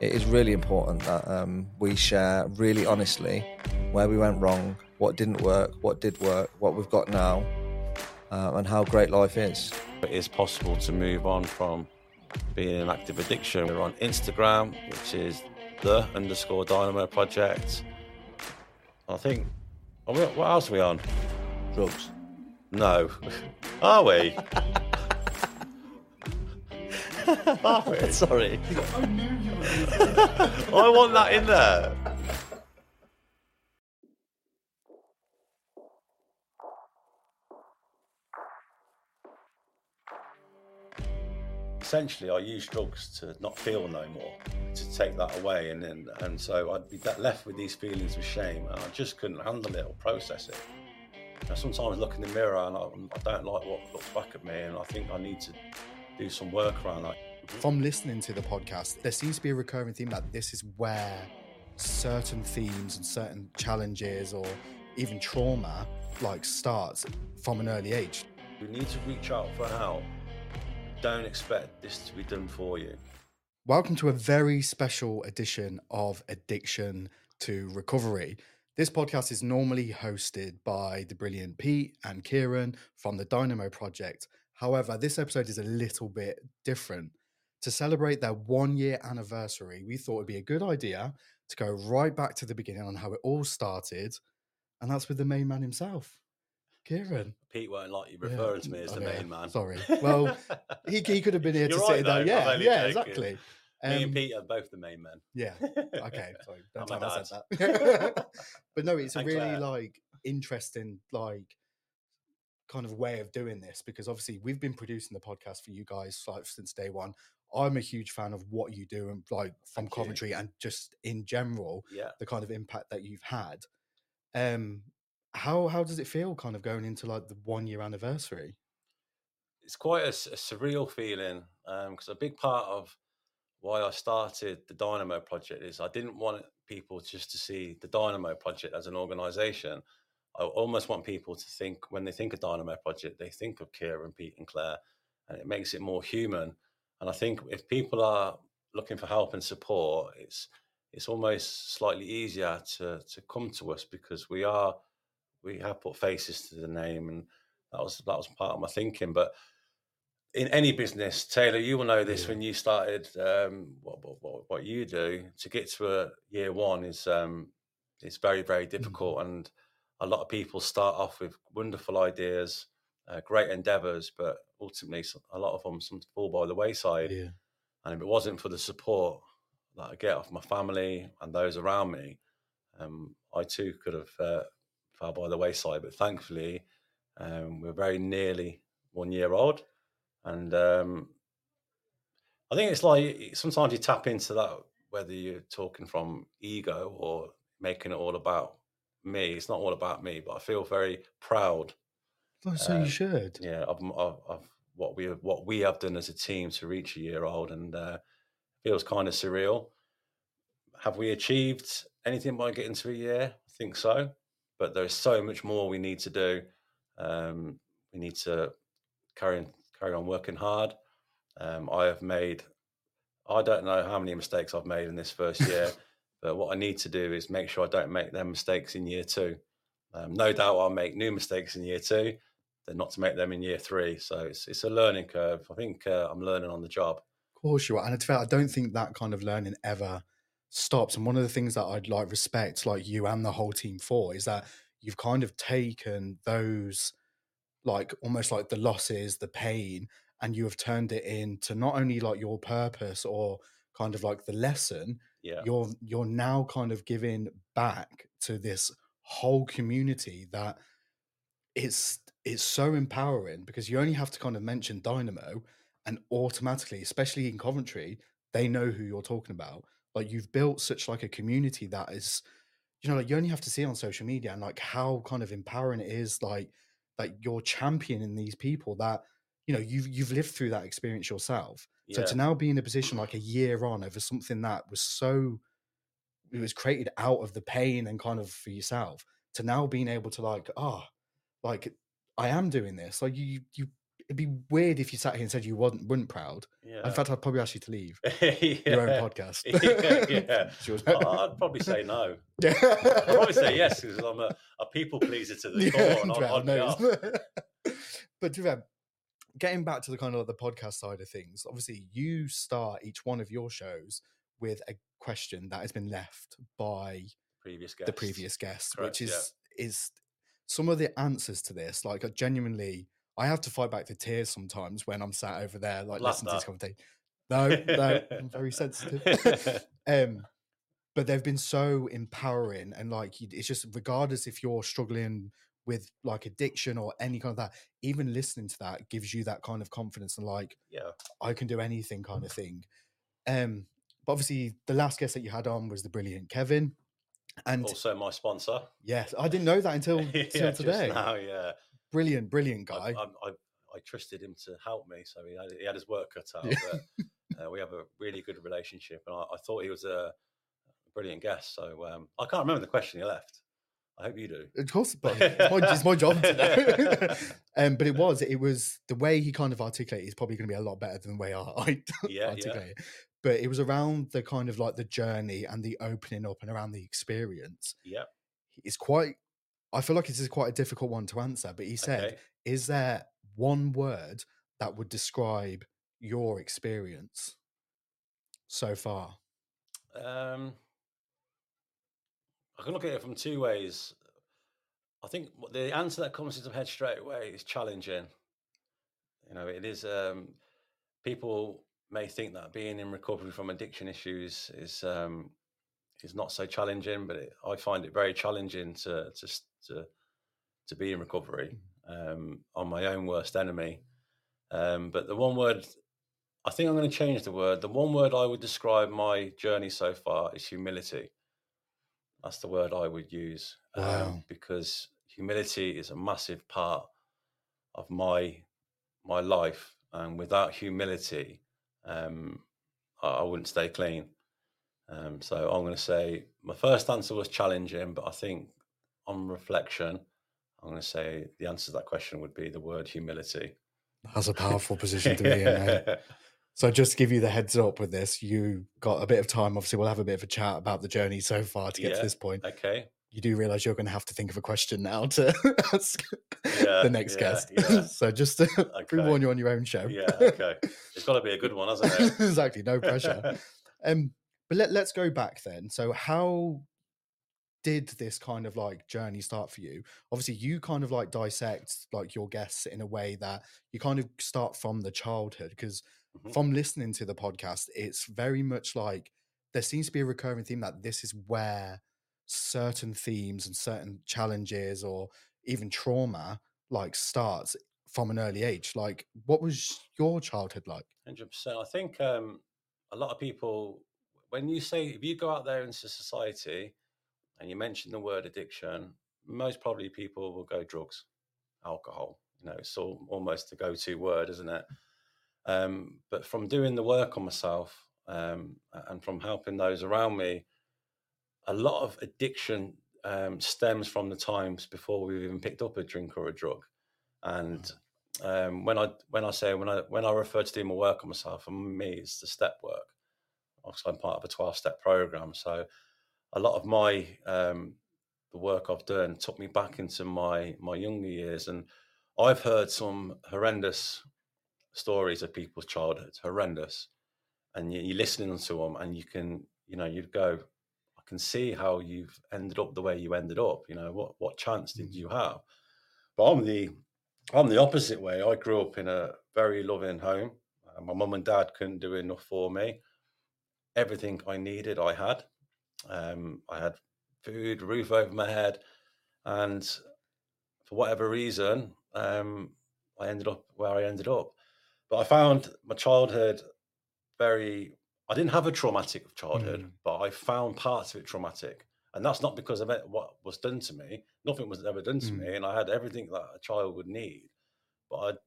it is really important that um, we share really honestly where we went wrong, what didn't work, what did work, what we've got now, uh, and how great life is. It is possible to move on from being an active addiction. We're on Instagram, which is the underscore Dynamo Project. I think. What else are we on? Drugs. No. Are we? Are? Sorry. I want that in there. Essentially, I used drugs to not feel no more, to take that away, and then and so I'd be left with these feelings of shame, and I just couldn't handle it or process it. I sometimes I look in the mirror and I, I don't like what looks back at me, and I think I need to do some work around that. From listening to the podcast, there seems to be a recurring theme that this is where certain themes and certain challenges or even trauma like starts from an early age. You need to reach out for help. Don't expect this to be done for you. Welcome to a very special edition of Addiction to Recovery. This podcast is normally hosted by the brilliant Pete and Kieran from the Dynamo Project. However, this episode is a little bit different. To celebrate their one year anniversary, we thought it'd be a good idea to go right back to the beginning on how it all started, and that's with the main man himself, Kieran. Pete won't like you referring to me as the Okay, main man. Sorry. Well, he, he could have been here You're to right, though, down. Yeah, yeah, joking. exactly. me and Um, Pete are both the main men. Yeah. Okay. Sorry. Don't tell I said that. but no, it's a And really Claire. like interesting, like kind of way of doing this because obviously we've been producing the podcast for you guys like since day one. I'm a huge fan of what you do and like from Thank you. Coventry and just in general Yeah. the kind of impact that you've had. Um, how how does it feel kind of going into like the one year anniversary? it's quite a surreal feeling because a big part of why I started the Dynamo Project is I didn't want people just to see the Dynamo Project as an organisation. I almost want people to think when they think of Dynamo Project, they think of Kieran, Pete, and Claire, and it makes it more human. And I think if people are looking for help and support, it's it's almost slightly easier to to come to us because we are we have put faces to the name, and that was that was part of my thinking. But in any business, Taylor, you will know this Yeah. when you started um, what, what, what, what you do. To get to a year one is um, it's very very difficult, and a lot of people start off with wonderful ideas, uh, great endeavours, but ultimately a lot of them some fall by the wayside. Yeah. And if it wasn't for the support that I get off my family and those around me, um, I too could have uh, fell by the wayside. But thankfully, um, we're very nearly one year old. And um, I think it's like sometimes you tap into that, whether you're talking from ego or making it all about me. It's not all about me, but I feel very proud Oh, so you should. yeah, of, of, of what we have, what we have done as a team to reach a year old, and uh, feels kind of surreal. Have we achieved anything by getting to a year? I think so, but there's so much more we need to do. Um, we need to carry on, carry on working hard. Um, I have made, I don't know how many mistakes I've made in this first year, but what I need to do is make sure I don't make them mistakes in year two. Um, no doubt I'll make new mistakes in year two, then not to make them in year three. So it's it's a learning curve. I think uh, I'm learning on the job. Of course you are. And fair, I don't think that kind of learning ever stops. And one of the things that I'd like respect like you and the whole team for is that you've kind of taken those like almost like the losses, the pain, and you have turned it into not only like your purpose or kind of like the lesson, Yeah, you're you're now kind of giving back to this whole community that it's it's so empowering because you only have to kind of mention Dynamo and automatically, especially in Coventry, they know who you're talking about. Like you've built such like a community that is, you know, like you only have to see on social media and like how kind of empowering it is, like that you're championing these people that, you know, you've you've lived through that experience yourself. So to now be in a position like a year on over something that was so it was created out of the pain and kind of for yourself to now being able to like ah like I am doing this like you you it'd be weird if you sat here and said you wasn't weren't proud. Yeah. In fact, I'd probably ask you to leave yeah. your own podcast. yeah, yeah. I'd probably say no. yeah. I'd probably say yes because I'm a, a people pleaser to the core, and I'd, I'd but to be fair, getting back to the kind of like the podcast side of things, obviously you start each one of your shows with a question that has been left by previous guest. the previous guest, Correct, which yeah. is is some of the answers to this. Like I genuinely, I have to fight back the tears sometimes when I'm sat over there, like Laugh listening to this that. conversation. No, no, I'm very sensitive. um, but they've been so empowering, and like it's just regardless if you're struggling with like addiction or any kind of that, even listening to that gives you that kind of confidence and like yeah. I can do anything kind of thing. Um, but obviously the last guest that you had on was the brilliant Kevin. And Also, my sponsor. yes, I didn't know that until, yeah, until today. now, yeah. Brilliant, brilliant I, guy. I, I, I trusted him to help me, so he had, he had his work cut out. Yeah. But uh, we have a really good relationship, and I, I thought he was a brilliant guest. So um, I can't remember the question he left. I hope you do. Of course, but it's my, it's my job to know. um, but it was, it was the way he kind of articulated is probably going to be a lot better than the way I, I Yeah, yeah. articulate it. But it was around the kind of like the journey and the opening up and around the experience. Yeah. It's quite, I feel like this is quite a difficult one to answer. But he said, Okay. is there one word that would describe your experience so far? Um, I can look at it from two ways. I think the answer that comes into my head straight away is challenging. You know, it is. Um, people may think that being in recovery from addiction issues is um, is not so challenging, but it, I find it very challenging to to to, to be in recovery. Um, I'm my own worst enemy. Um, but the one word I think I'm going to change the word. The one word I would describe my journey so far is humility. That's the word I would use Wow. um, because humility is a massive part of my my life, and without humility, um, I, I wouldn't stay clean. Um, so I'm going to say my first answer was challenging, but I think on reflection, I'm going to say the answer to that question would be the word humility. That's a powerful position to be in. mate. So just to give you the heads up with this, you got a bit of time. Obviously, we'll have a bit of a chat about the journey so far to get Yeah. to this point. okay. You do realize you're going to have to think of a question now to ask Yeah, the next yeah, guest. yeah. so just to Okay. pre-warn you on your own show. Yeah. Okay. It's got to be a good one, hasn't it? exactly. No pressure. Um, but let, let's go back then. So how did this kind of like journey start for you? Obviously, you kind of like dissect like your guests in a way that you kind of start from the childhood because Mhm. from listening to the podcast, it's very much like there seems to be a recurring theme that this is where certain themes and certain challenges or even trauma like starts from an early age. Like, what was your childhood like? Hundred percent. I think um, a lot of people, when you say if you go out there into society and you mention the word addiction, most probably people will go drugs, alcohol. You know, it's all, almost the go-to word, isn't it? Um, but from doing the work on myself um, and from helping those around me, a lot of addiction um, stems from the times before we've even picked up a drink or a drug. And um, when I when I say when I when I refer to doing my work on myself, for me, it's the step work. Obviously, I'm part of a 12 step program, so a lot of my um, the work I've done took me back into my my younger years, and I've heard some horrendous stories of people's childhoods, horrendous, and you, you're listening to them, and you can you know you'd go, I can see how you've ended up the way you ended up. You know what what chance did Mm. you have? But I'm the I'm the opposite way. I grew up in a very loving home. Uh, my mum and dad couldn't do enough for me. Everything I needed, I had. Um, I had food, roof over my head, and for whatever reason, um, I ended up where I ended up. But I found my childhood very. I didn't have a traumatic childhood, Mm. but I found parts of it traumatic, and that's not because of it, what was done to me. Nothing was ever done to Mm. me, and I had everything that a child would need. But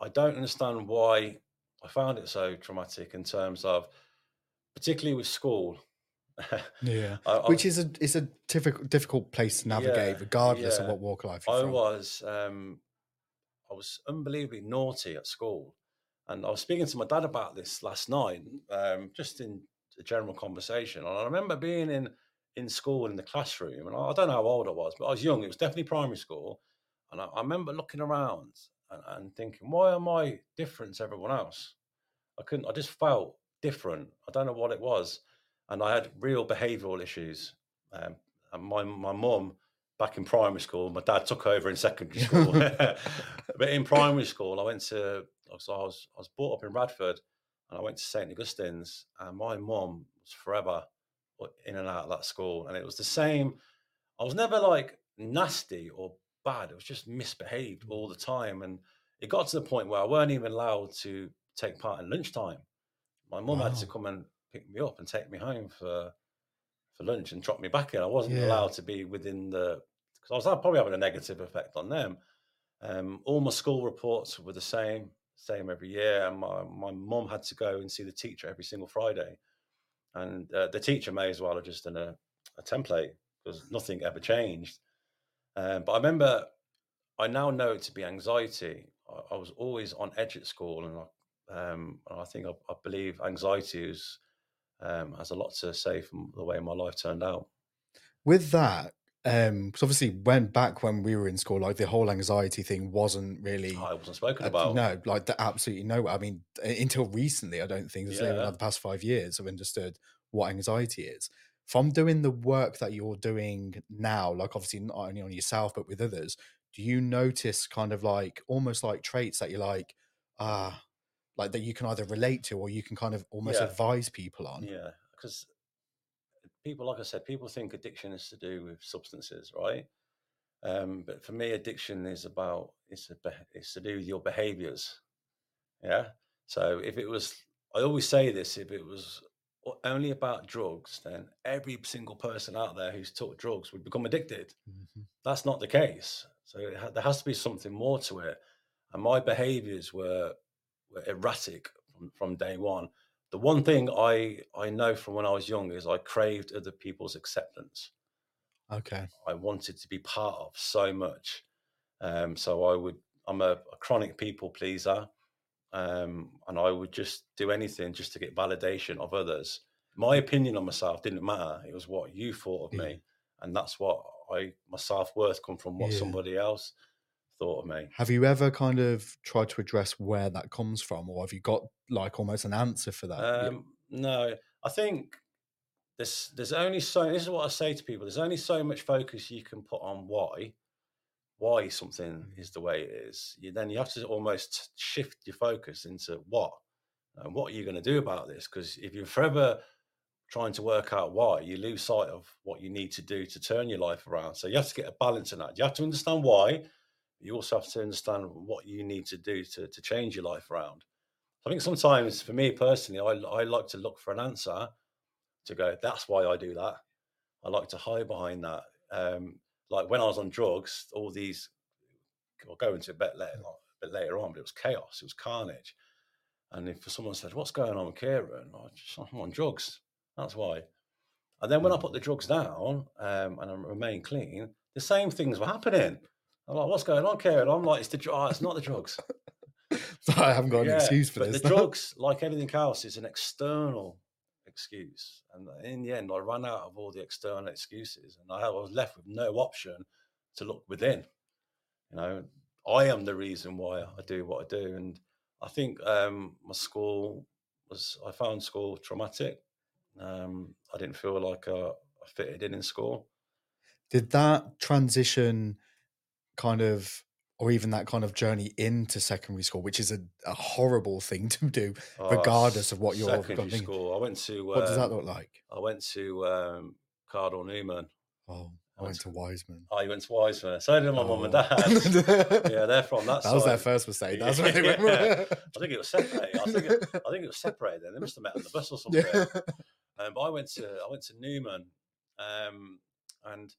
I, I don't understand why I found it so traumatic in terms of, particularly with school. Yeah. I, I Which is a it's a difficult difficult place to navigate, Yeah, regardless of what walk of life you're I from. was um, I was unbelievably naughty at school. And I was speaking to my dad about this last night, um, just in a general conversation. And I remember being in in school in the classroom, and I, I don't know how old I was, but I was young. It was definitely primary school, and I, I remember looking around and, and thinking, why am I different to everyone else? I couldn't. I just felt different. I don't know what it was, and I had real behavioural issues. Um, and my my mum back in primary school, my dad took over in secondary school. but in primary school, I went to. So I was I was brought up in Radford, and I went to St Augustine's, and my mum was forever in and out of that school, and it was the same. I was never like nasty or bad. It was just misbehaved all the time, and it got to the point where I weren't even allowed to take part in lunchtime. My mum wow. had to come and pick me up and take me home for for lunch and drop me back in. I wasn't yeah. allowed to be within the because I was probably having a negative effect on them. Um, all my school reports were the same, same every year, and my my mum had to go and see the teacher every single Friday, and uh, the teacher may as well have just done a, a template because nothing ever changed. Um, but I remember, I now know it to be anxiety. I, I was always on edge at school, and I, um, and I think I, I believe anxiety is, um, has a lot to say from the way my life turned out. With that, um because obviously when back when we were in school like the whole anxiety thing wasn't really oh, I wasn't spoken uh, about no like the, absolutely no i mean until recently i don't think yeah. like the past five years i've understood what anxiety is from doing the work that you're doing now like obviously not only on yourself but with others do you notice kind of like almost like traits that you're like ah uh, like that you can either relate to or you can kind of almost yeah. advise people on yeah because people, like I said, people think addiction is to do with substances, right? Um, but for me, addiction is about it's a, it's to do with your behaviors. Yeah. So if it was, I always say this: if it was only about drugs, then every single person out there who's took drugs would become addicted. Mm-hmm. That's not the case. So ha- there has to be something more to it. And my behaviors were, were erratic from, from day one the one thing I I know from when I was young is I craved other people's acceptance. Okay. I wanted to be part of so much. Um, so I would I'm a, a chronic people pleaser. Um, and I would just do anything just to get validation of others. My opinion on myself didn't matter. It was what you thought of yeah. me. And that's what I my self worth come from what yeah. somebody else thought of me. Have you ever kind of tried to address where that comes from, or have you got like almost an answer for that? Um, no, I think there's there's only so. This is what I say to people. There's only so much focus you can put on why, why something mm. is the way it is. You, then you have to almost shift your focus into what, and what are you going to do about this? Because if you're forever trying to work out why, you lose sight of what you need to do to turn your life around. So you have to get a balance in that. You have to understand why, you also have to understand what you need to do to, to change your life around. I think sometimes for me personally, I, I like to look for an answer to go, that's why I do that. I like to hide behind that. Um, like when I was on drugs, all these, I'll go into a bit later, a bit later on, but it was chaos, it was carnage. And if someone said, What's going on with Kieran? I just, I'm on drugs. That's why. And then when I put the drugs down um, and I remain clean, the same things were happening. I'm like, what's going on, Kieran? I'm like, it's the oh, it's not the drugs. I haven't got an excuse for but this. The drugs, like anything else, is an external excuse. And in the end, I ran out of all the external excuses, and I was left with no option to look within. You know, I am the reason why I do what I do, and I think um, my school was. I found school traumatic. Um, I didn't feel like I, I fitted in in school. Did that transition? Kind of or even that kind of journey into secondary school, which is a, a horrible thing to do, oh, regardless of what you're secondary school. I went to. What um, does that um, look like? I went to um, Cardinal Newman. Oh, I went to Wiseman. Oh, you went to Wiseman. So did my oh. mum and dad. yeah, they're from that. That side. was their first mistake. That's where they went. yeah. I think it was separated. I think it, I think it was separated. Then they must have met on the bus or something. Yeah. Um, but I went to I went to Newman, um, and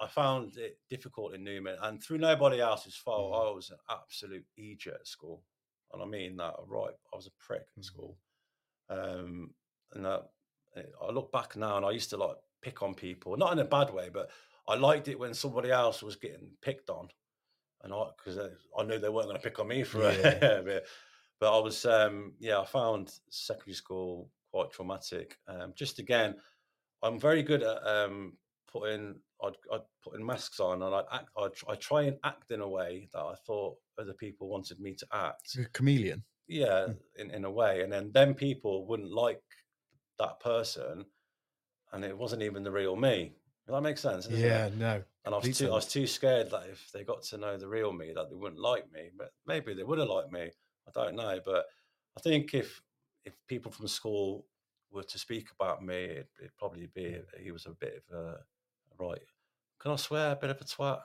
I found it difficult in Newman, and through nobody else's fault, mm. I was an absolute idiot at school, and I mean that right. I was a prick at mm. school, um, and that, eh, I look back now, and I used to like pick on people, not in a bad way, but I liked it when somebody else was getting picked on, and I because I knew they weren't going to pick on me for Yeah. a bit. But I was, um, yeah, I found secondary school quite traumatic. Um, just again, I'm very good at um, putting, I'd, I'd putting masks on, and I'd act, I'd, I'd try and act in a way that I thought other people wanted me to act. A chameleon. Yeah, Mm. in, in a way, and then then people wouldn't like that person, and it wasn't even the real me. Does that make sense? doesn't it? Yeah, no. And I was too, I was too scared that if they got to know the real me, that they wouldn't like me. But maybe they would have liked me. I don't know. But I think if if people from school were to speak about me, it'd, it'd probably be he was a bit of a right. Can I swear? A bit of a twat.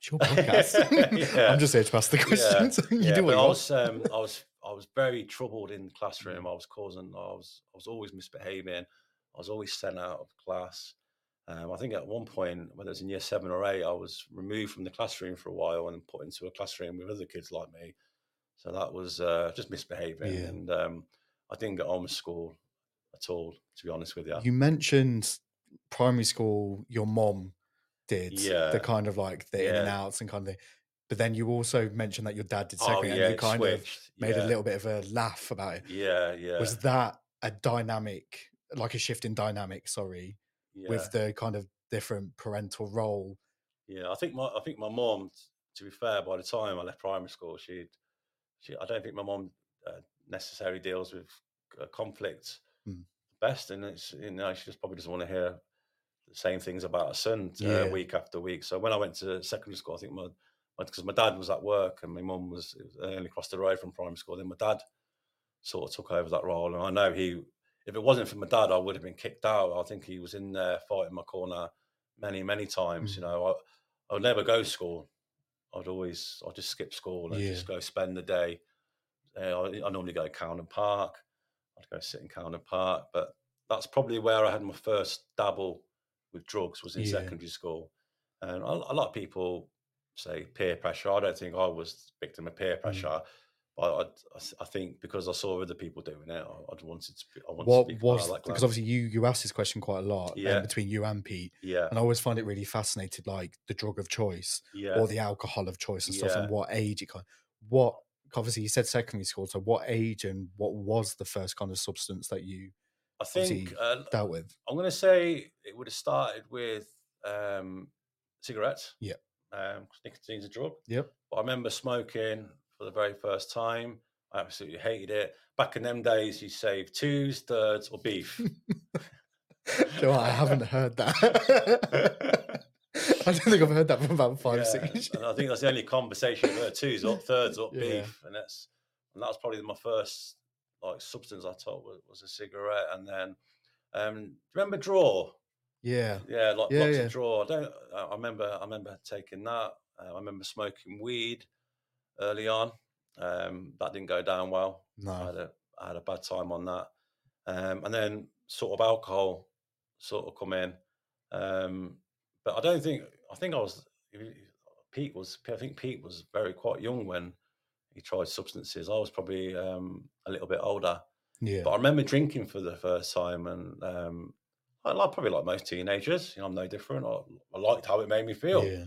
It's your podcast. Yeah. I'm just here to ask the questions. you yeah, do what I was um, I was I was very troubled in the classroom. I was causing I was I was always misbehaving. I was always sent out of class. Um, I think at one point, whether it was in year seven or eight, I was removed from the classroom for a while and put into a classroom with other kids like me. So that was uh, just misbehaving, Yeah. and um, I didn't get on with school at all. To be honest with you, You mentioned primary school, your mom did Yeah. the kind of like the in and outs and kind of thing. But then you also mentioned that your dad did oh second yeah, and you kind of made yeah. a little bit of a laugh about it. Yeah, yeah, Was that a dynamic, like a shift in dynamic, sorry, yeah. with the kind of different parental role? Yeah, I think my I think my mom. To be fair, by the time I left primary school, she'd she. I don't think my mom uh, necessarily deals with uh, conflict Mm. Best, and it's you know she just probably doesn't want to hear the same things about her son uh, Yeah. week after week. So when I went to secondary school, I think my because my dad was at work and my mum was only across the road from primary school. Then my dad sort of took over that role, and I know he. If it wasn't for my dad, I would have been kicked out. I think he was in there fighting my corner many, many times. Mm. You know, I, I would never go to school. I'd always, I'd just skip school and Yeah. just go spend the day. Uh, I, I normally go to Cowan Park. I'd go sit in Cowan Park, but that's probably where I had my first dabble with drugs was in Yeah. secondary school. And a, a lot of people say peer pressure. I don't think I was victim of Mm. peer pressure, but I, I think because I saw other people doing it, I, I'd wanted to. be- I wanted What to was because obviously you you asked this question quite a lot um, between you and Pete, yeah, and I always find it really fascinating, like the drug of choice yeah. or the alcohol of choice and stuff, and what age it kind. What obviously you said secondary school, so what age and what was the first kind of substance that you I think uh, dealt with? I'm going to say it would have started with um, cigarettes. Yeah. Um, nicotine's a drug. Yep. But I remember smoking for the very first time. I absolutely hated it. Back in them days, you save twos, thirds, or beef. Do you know what? I haven't heard that. I don't think I've heard that for about five, Yeah, six years. and I think that's the only conversation I've heard. Twos up, thirds up, Yeah. beef, and that's and that was probably my first like substance I took was, was a cigarette, and then um, remember draw? Yeah. Yeah, like Yeah, blocks yeah. of draw. I don't. I I remember. I remember taking that. Uh, I remember smoking weed early on. Um, that didn't go down well. I No. had a I had a bad time on that. Um, and then sort of alcohol sort of come in. Um, but I don't think I think I was Pete was I think Pete was very quite young when he tried substances. I was probably um, a little bit older. Yeah. But I remember drinking for the first time, and um, I like probably like most teenagers. You know, I'm no different. I, I liked how it made me feel. Yeah.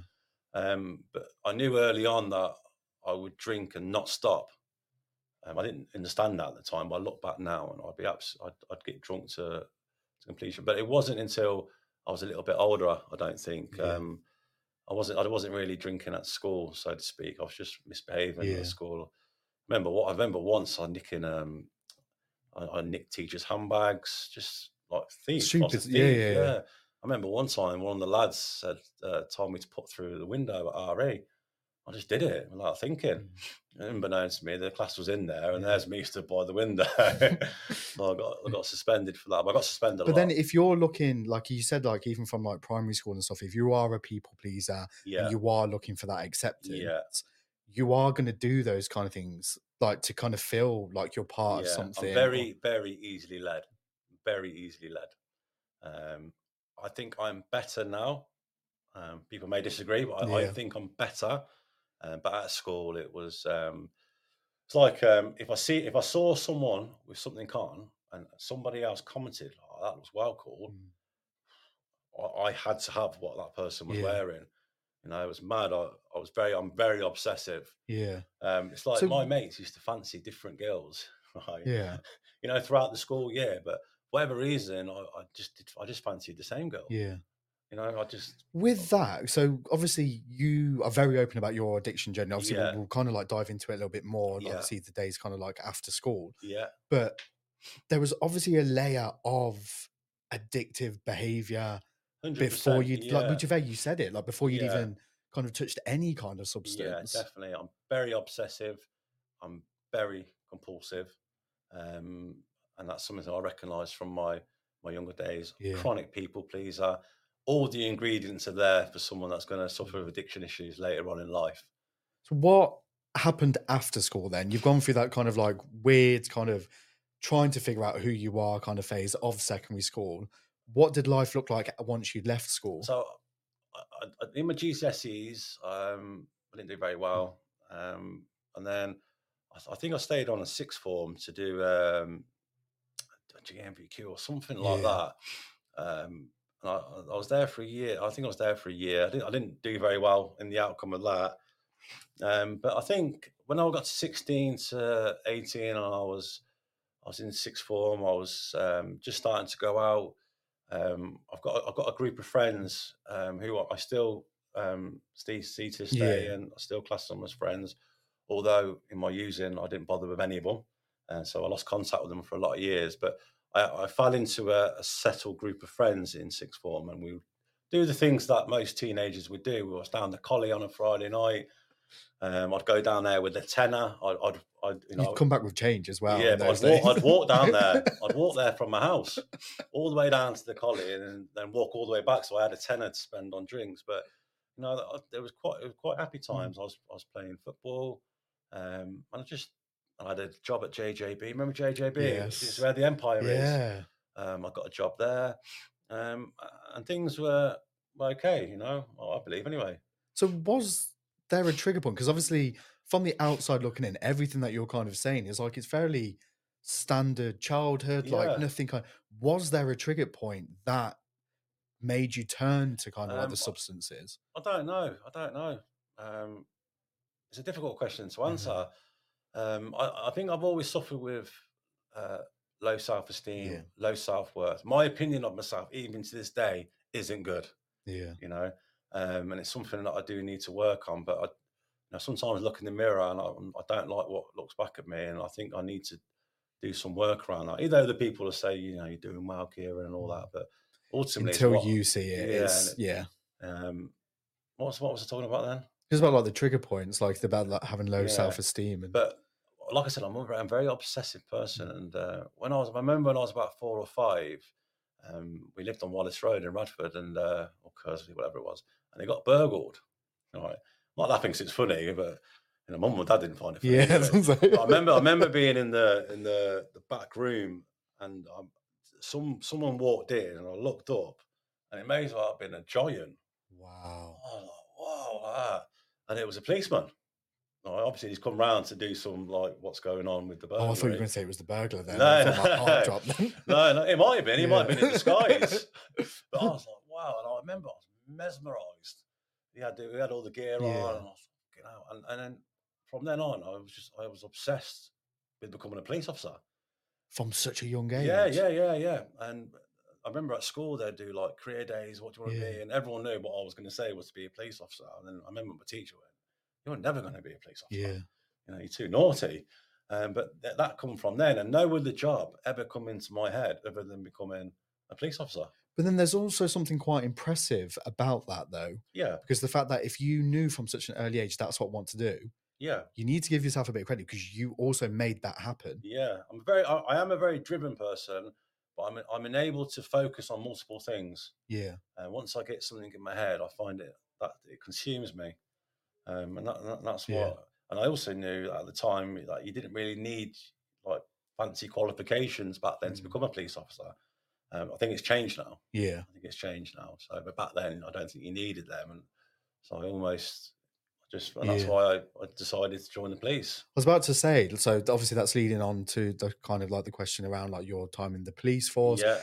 Um, but I knew early on that I would drink and not stop. Um, I didn't understand that at the time, but I look back now and I'd be abs- I'd, I'd get drunk to, to completion. But it wasn't until I was a little bit older. I don't think Yeah. um, I wasn't. I wasn't really drinking at school, so to speak. I was just misbehaving Yeah. at school. Remember what I remember once I nicking um, I, I nicked teachers' handbags, just like thieves. Was a yeah, yeah, yeah. I remember one time one of the lads said, uh, told me to put through the window at RE. I just did it without thinking. Unbeknownst to me, the class was in there, and Mm. Yeah. there's me stood by the window. so I got I got suspended for that. But I got suspended. A But then if you're looking, like you said, like even from like primary school and stuff, if you are a people pleaser yeah, and you are looking for that acceptance, Yeah. you are going to do those kind of things, like to kind of feel like you're part of something. I'm or- very very easily led, very easily led. Um, I think I'm better now. Um, people may disagree, but I, I think I'm better. Um, but at school, it was um, it's like um, if I see if I saw someone with something on and somebody else commented, "Oh, that was well cool," Mm. I, I had to have what that person was Yeah. wearing. You know, it was mad. I, I was very, I'm very obsessive. Yeah. Um, it's like So- my mates used to fancy different girls, right? Yeah. You know, throughout the school year, but whatever reason, I, I just, I just fancied the same girl. Yeah. You know, I just, With that, so obviously you are very open about your addiction journey. Obviously, Yeah. we'll, we'll kind of like dive into it a little bit more. Yeah. Obviously, the days kind of like after school, yeah, but there was obviously a layer of addictive behavior before you yeah. like. Would you you said it like before you'd Yeah. even kind of touched any kind of substance. Yeah, definitely. I'm very obsessive. I'm very compulsive, um, and that's something that I recognise from my my younger days. Yeah. Chronic people pleaser. All the ingredients are there for someone that's going to suffer with addiction issues later on in life. So what happened after school then? You've gone through that kind of like weird kind of trying to figure out who you are kind of phase of secondary school. What did life look like once you'd left school? So, I, I, in my GCSEs, um, I didn't do very well, um, and then I, th- I think I stayed on a sixth form to do um, a GNVQ or something like Yeah. that. Um, I, I was there for a year. I think I was there for a year. I didn't, I didn't do very well in the outcome of that. Um, but I think when I got to 16 to 18 and I was I was in sixth form, I was um, just starting to go out. Um, I've got I've got a group of friends um, who I still um, see, see to this day, Yeah. and I still class them as friends. Although in my using, I didn't bother with any of them, and so I lost contact with them for a lot of years. But I, I fell into a, a settled group of friends in sixth form, and we would do the things that most teenagers would do. We was down the collie on a Friday night. Um, I'd go down there with a tenner. I'd, I'd, I'd you know, You'd come back with change as well. yeah, but I'd walk. I'd walk down there. I'd walk there from my house all the way down to the collie, and then, walk all the way back. So I had a tenner to spend on drinks. But you know, there was quite it was quite happy Mm. times. I was I was playing football, um, and I just I had a job at JJB. Remember JJB? Yes. It's where the Empire is. yeah. Um, I got a job there, um, and things were were okay. You know, I believe anyway. So was there a trigger point? Because obviously, from the outside looking in, everything that you're kind of saying is like it's fairly standard childhood, Yeah. like nothing kind. Was there a trigger point that made you turn to kind of like Um, the substances? I don't know. I don't know. Um, it's a difficult question to answer. Um, I, I think I've always suffered with uh, low self esteem, Yeah. low self worth. My opinion of myself, even to this day, isn't good. Yeah, You know, um, and it's something that I do need to work on. But I, you know, sometimes look in the mirror and I, I don't like what looks back at me, and I think I need to do some work around that. Either the people will say, you know, you're doing well, Kieran, and all that, but ultimately, until what- you see it, yeah, it's yeah. Um, what's what was I talking about then? It's about like the trigger points, like about like having low Yeah, self esteem, and but like I said, I'm a, very- I'm a very obsessive person, and uh, when I was, I remember when I was about four or five, um, we lived on Wallace Road in Radford, and uh, or Keresley, whatever it was, and they got burgled. All right, not laughing 'cause it's funny, but you know, mum and dad didn't find it funny. yeah, did they? that's what I'm But I remember, I remember being in the in the, the back room, and um, some someone walked in, and I looked up, and it may as well have been a giant. wow. Like, whoa, ah. and it was a policeman. Now, obviously, he's come round to do some like what's going on with the Oh, I thought you were going to say it was the burglar. Then No, I thought my no, no. no, it might have been. He might have been in disguise. but I was like, wow. And I remember I was mesmerised. He had he had all the gear Yeah. on, and I was like, "Fucking hell." And, and then from then on, I was just I was obsessed with becoming a police officer. From such a young age. Yeah, yeah, yeah, yeah. And I remember at school they'd do like career days. What do you want to be? And everyone knew what I was going to say was to be a police officer. And then I remember my teacher went, "You're never going to be a police officer. Yeah. You know, you're too naughty." Um, but th- that come from then, and no other job ever come into my head other than becoming a police officer. But then there's also something quite impressive about that, though, Yeah, because the fact that if you knew from such an early age that's what I want to do, yeah, you need to give yourself a bit of credit because you also made that happen. yeah. I'm very, I, I am a very driven person, but I'm I'm enabled to focus on multiple things. Yeah. And once I get something in my head, I find it that it consumes me, um, and that, that- that's Yeah. what. And I also knew at the time that you didn't really need like fancy qualifications back then to Mm. become a police officer. Um, I think it's changed now. Yeah. I think it's changed now. So, but back then, I don't think you needed them, and so I almost just, and that's Yeah. why I, I decided to join the police. I was about to say, so obviously that's leading on to the kind of like the question around like your time in the police force. Yeah,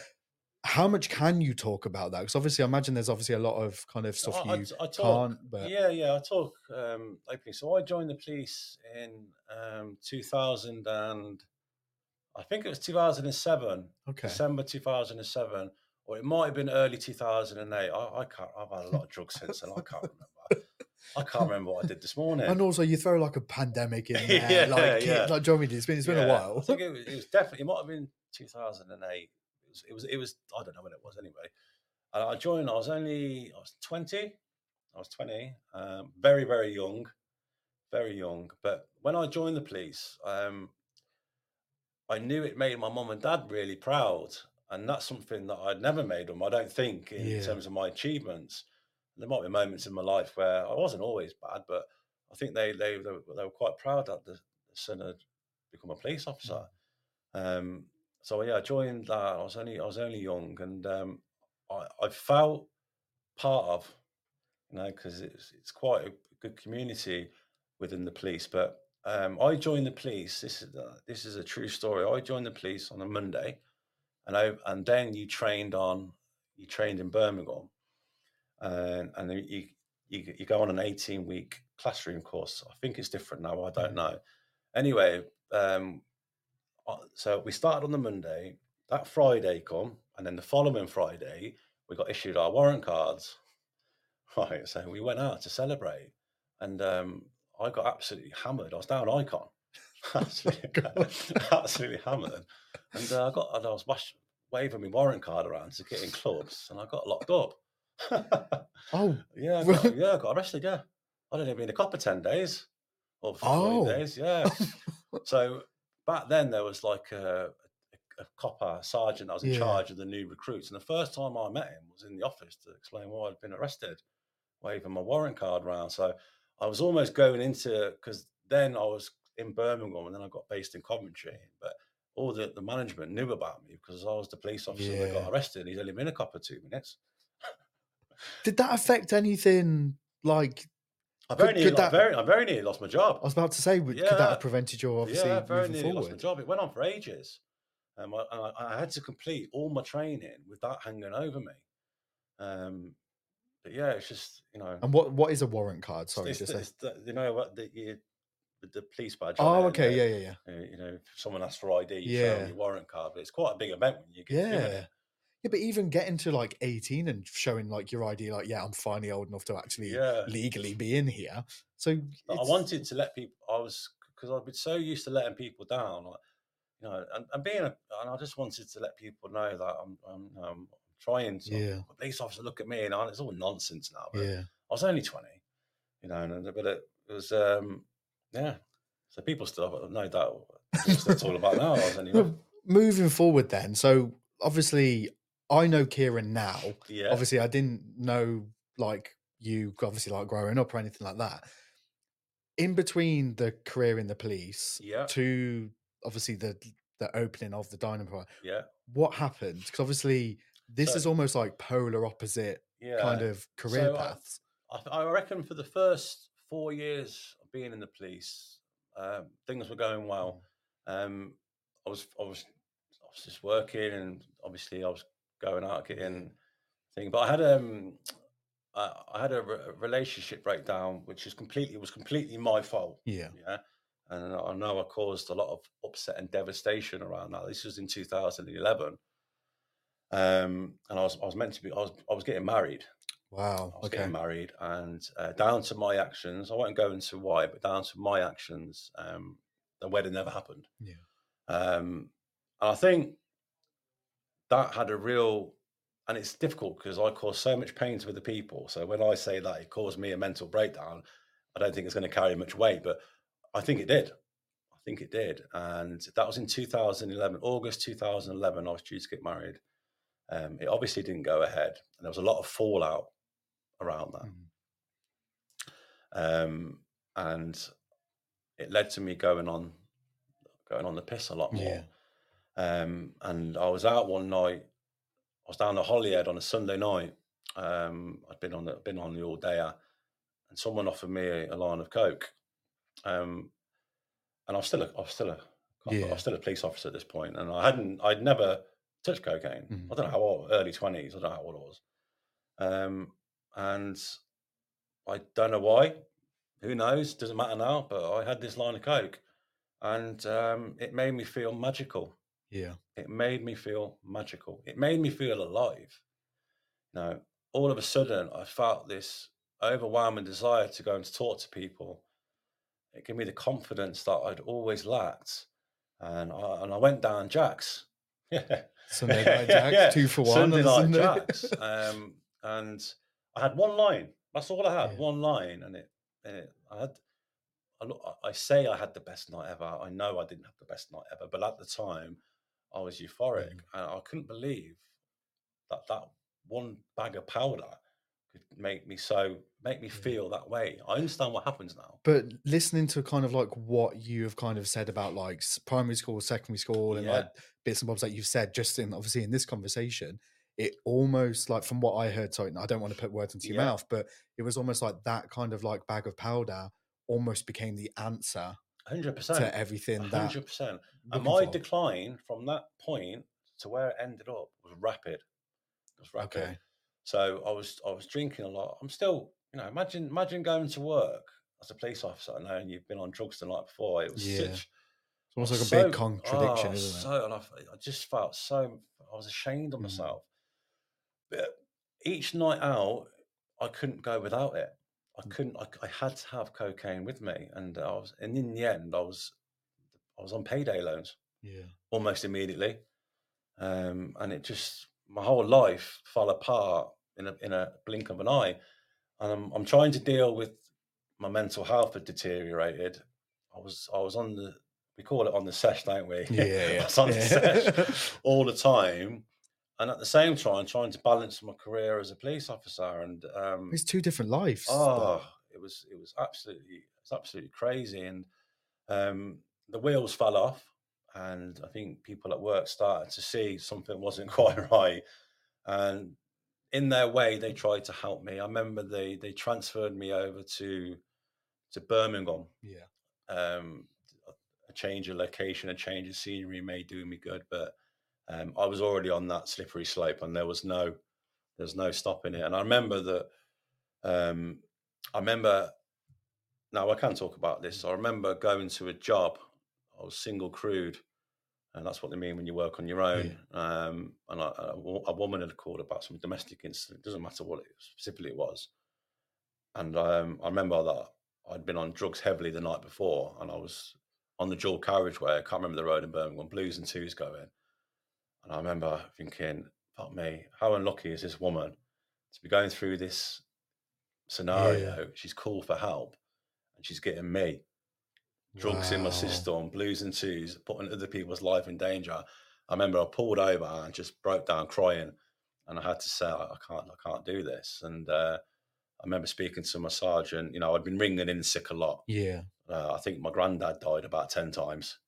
how much can you talk about that? Because obviously, I imagine there's obviously a lot of kind of stuff I, you I, I talk, can't. But yeah, yeah, I talk um, openly. So I joined the police in um, 2000 and I think it was 2007, okay, December 2007, or it might have been early 2008. I, I can't. I've had a lot of drugs since then. I can't remember. I can't remember what I did this morning. and also you throw like a pandemic in there, Yeah, like yeah. like John, it's been it's been a while. I think it was, it was definitely. It might have been 2008. It was. It was. It was. I don't know when it was anyway. And I joined. I was only. I was 20. I was 20. Um, very very young, very young. But when I joined the police, um, I knew it made my mum and dad really proud, and that's something that I'd never made them. I don't think in Yeah. terms of my achievements. There might be moments in my life where I wasn't always bad, but I think they they they, were- they were quite proud that the, the son had become a police officer. Um, so yeah, I joined that. I was only I was only young, and um, I, I felt part of, you know, because it's it's quite a good community within the police. But um, I joined the police. This is uh, this is a true story. I joined the police on a Monday, and I and then you trained on you trained in Birmingham, and and then you you you go on an eighteen week classroom course. I think it's different now. I don't Mhm. know. Anyway, um, so we started on the Monday. That Friday come, and then the following Friday we got issued our warrant cards. Right, so we went out to celebrate, and um, I got absolutely hammered. I was down icon, absolutely, absolutely hammered, and uh, I got and I was wash, waving my warrant card around to get in clubs, and I got locked up. Oh, yeah, I got, yeah, I got arrested. Yeah, I'd only been in a cop for ten days or for Oh. days. Yeah, so back then there was like a, a, a copper sergeant that was in Yeah. charge of the new recruits, and the first time I met him was in the office to explain why I'd been arrested, waving my warrant card around. So I was almost going into because then I was in Birmingham and then I got based in Coventry, but all the, the management knew about me because I was the police officer that got arrested. He's only been a cop for two minutes. did that affect anything? Like I very, nearly, could I very, I very nearly lost my job. I was about to say, would- could that have prevented your obviously yeah, very moving nearly lost my job. It went on for ages. Um, I, I, I had to complete all my training with that hanging over me. Um, but yeah, it's just you know, And what what is a warrant card? Sorry, it's, just the, say. it's the, you know what the you, the police badge. Oh, okay, and, yeah, yeah, yeah. uh, You know, if someone asks for ID, you show Yeah. them your warrant card. But it's quite a big event when you get Yeah. Yeah, but even getting to like 18 and showing like your ID, like, yeah, I'm finally old enough to actually Yeah. legally be in here. So I wanted to let people. I was because I've been so used to letting people down, like, you know, and, and being a, and I just wanted to let people know that I'm, I'm, I'm trying to. Yeah. A police officer look at me and I, it's all nonsense now. But yeah. I was only twenty, you know, and but it, was, um, yeah. So people still have no doubt what it's all about now. I was only, moving forward then, so obviously I know Kieran now. yeah, Obviously, I didn't know like you obviously like growing up or anything like that. In between the career in the police yeah, to obviously the the opening of the Dynamo, yeah, what happened? Because obviously this So- is almost like polar opposite yeah. kind of career So, uh, paths. I, I reckon for the first four years of being in the police, um, things were going well. Um, I was, I was, I was just working, and obviously I was going out getting thing. But I had um, I, I had a, re- a relationship breakdown, which is completely was completely my fault. Yeah. Yeah, and I know I caused a lot of upset and devastation around that. This was in 2011. Um, and I was, I was meant to be, I was, I was getting married. Wow. I was Okay. getting married, and uh, down to my actions, I won't go into why, but down to my actions, um, the wedding never happened. Yeah. Um, and I think that had a real, and it's difficult because I caused so much pain to other people. So when I say that it caused me a mental breakdown, I don't think it's going to carry much weight, but I think it did. I think it did. And that was in 2011, August 2011, I was due to get married. Um, it obviously didn't go ahead, and there was a lot of fallout around that. Mhm. Um, and it led to me going on going on the piss a lot more. Yeah. Um, and I was out one night. I was down at Holyhead on a Sunday night. Um, I'd been on the been on the all day, and someone offered me a, a line of coke. Um, and I was still a, I was still a, I Yeah. was still a police officer at this point, and I hadn't, I'd never touched cocaine. Mhm. I don't know how old, early twenties. I don't know how old I was. Um, and I don't know why. Who knows? Doesn't matter now. But I had this line of coke, and um, it made me feel magical. Yeah. It made me feel magical. It made me feel alive. Now, all of a sudden, I felt this overwhelming desire to go and talk to people. It gave me the confidence that I'd always lacked, and I, and I went down Jack's. Yeah, Sunday night Jack's, two for one Sunday night Jack's. Um, and I had one line. That's all I had. Yeah. One line, and it, and it I had. I, look- I say I had the best night ever. I know I didn't have the best night ever, but at the time, I was euphoric, Mm. and I couldn't believe that that one bag of powder could make me so make me Yeah. feel that way. I understand what happens now. But listening to kind of like what you have kind of said about like primary school, secondary school, and Yeah. like bits and bobs that you've said just in obviously in this conversation, it almost like from what I heard, sorry, I don't want to put words into your Yeah. mouth, but it was almost like that kind of like bag of powder almost became the answer Hundred percent. to everything Hundred percent. And my for. decline from that point to where it ended up was rapid. It was rapid. Okay. So I was I was drinking a lot. I'm still, you know, imagine imagine going to work as a police officer and knowing you've been on drugs the night before. It was Yeah. such It's almost like a so- big contradiction, oh, isn't it? So and I, I just felt so I was ashamed of Mm. myself. But each night out, I couldn't go without it. I Mm. couldn't. I, I had to have cocaine with me, and I was. And in the end, I was, I was on payday loans Yeah. almost immediately, um, and it just my whole life fell apart in a in a blink of an eye. And I'm I'm trying to deal with my mental health had deteriorated. I was I was on the we call it on the sesh, don't we? Yeah, I yeah. was on the yeah. sesh all the time, and at the same time trying to balance my career as a police officer. And um, it's two different lives. though. Oh, it was it was absolutely it's absolutely crazy, and um, the wheels fell off, and I think people at work started to see something wasn't quite right, and in their way they tried to help me. I remember they they transferred me over to to Birmingham. Yeah. Um, a change of location, a change of scenery may do me good, but um, I was already on that slippery slope, and there was no there's no stopping it. And I remember that um, I remember now I can talk about this. I remember going to a job. I was single crewed, and that's what they mean when you work on your own. Um, and I, a, a woman had called about some domestic incident. It doesn't matter what it specifically it was. And um, I remember that I'd been on drugs heavily the night before, and I was on the dual carriageway. I can't remember the road in Birmingham. Blues and twos going, and I remember thinking, "Fuck me, how unlucky is this woman to be going through this scenario? She's called for help, and she's getting me drugs in my system, blues and twos, putting other people's life in danger. I remember I pulled over and just broke down crying, and I had to say, I can't, I can't do this. And uh, I remember speaking to my sergeant. You know, I'd been ringing in sick a lot. Yeah. Uh, I think my granddad died about ten times.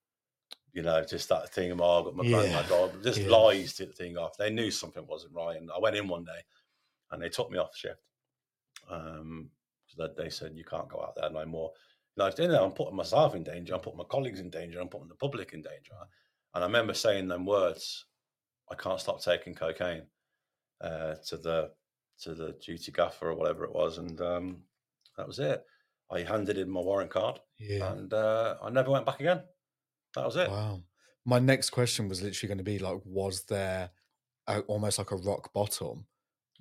You know, just that thing of oh, I got my Yeah, died. Just yeah. lies to the thing off. They knew something wasn't right, and I went in one day, and they took me off shift. Um, so that they said you can't go out there no more. Like, you know, I'm putting myself in danger. I'm putting my colleagues in danger. I'm putting the public in danger. And I remember saying them words. I can't stop taking cocaine uh, to the to the duty gaffer or whatever it was, and um, that was it. I handed in my warrant card, Yeah. and uh, I never went back again. That was it. Wow. My next question was literally going to be like, was there a, almost like a rock bottom?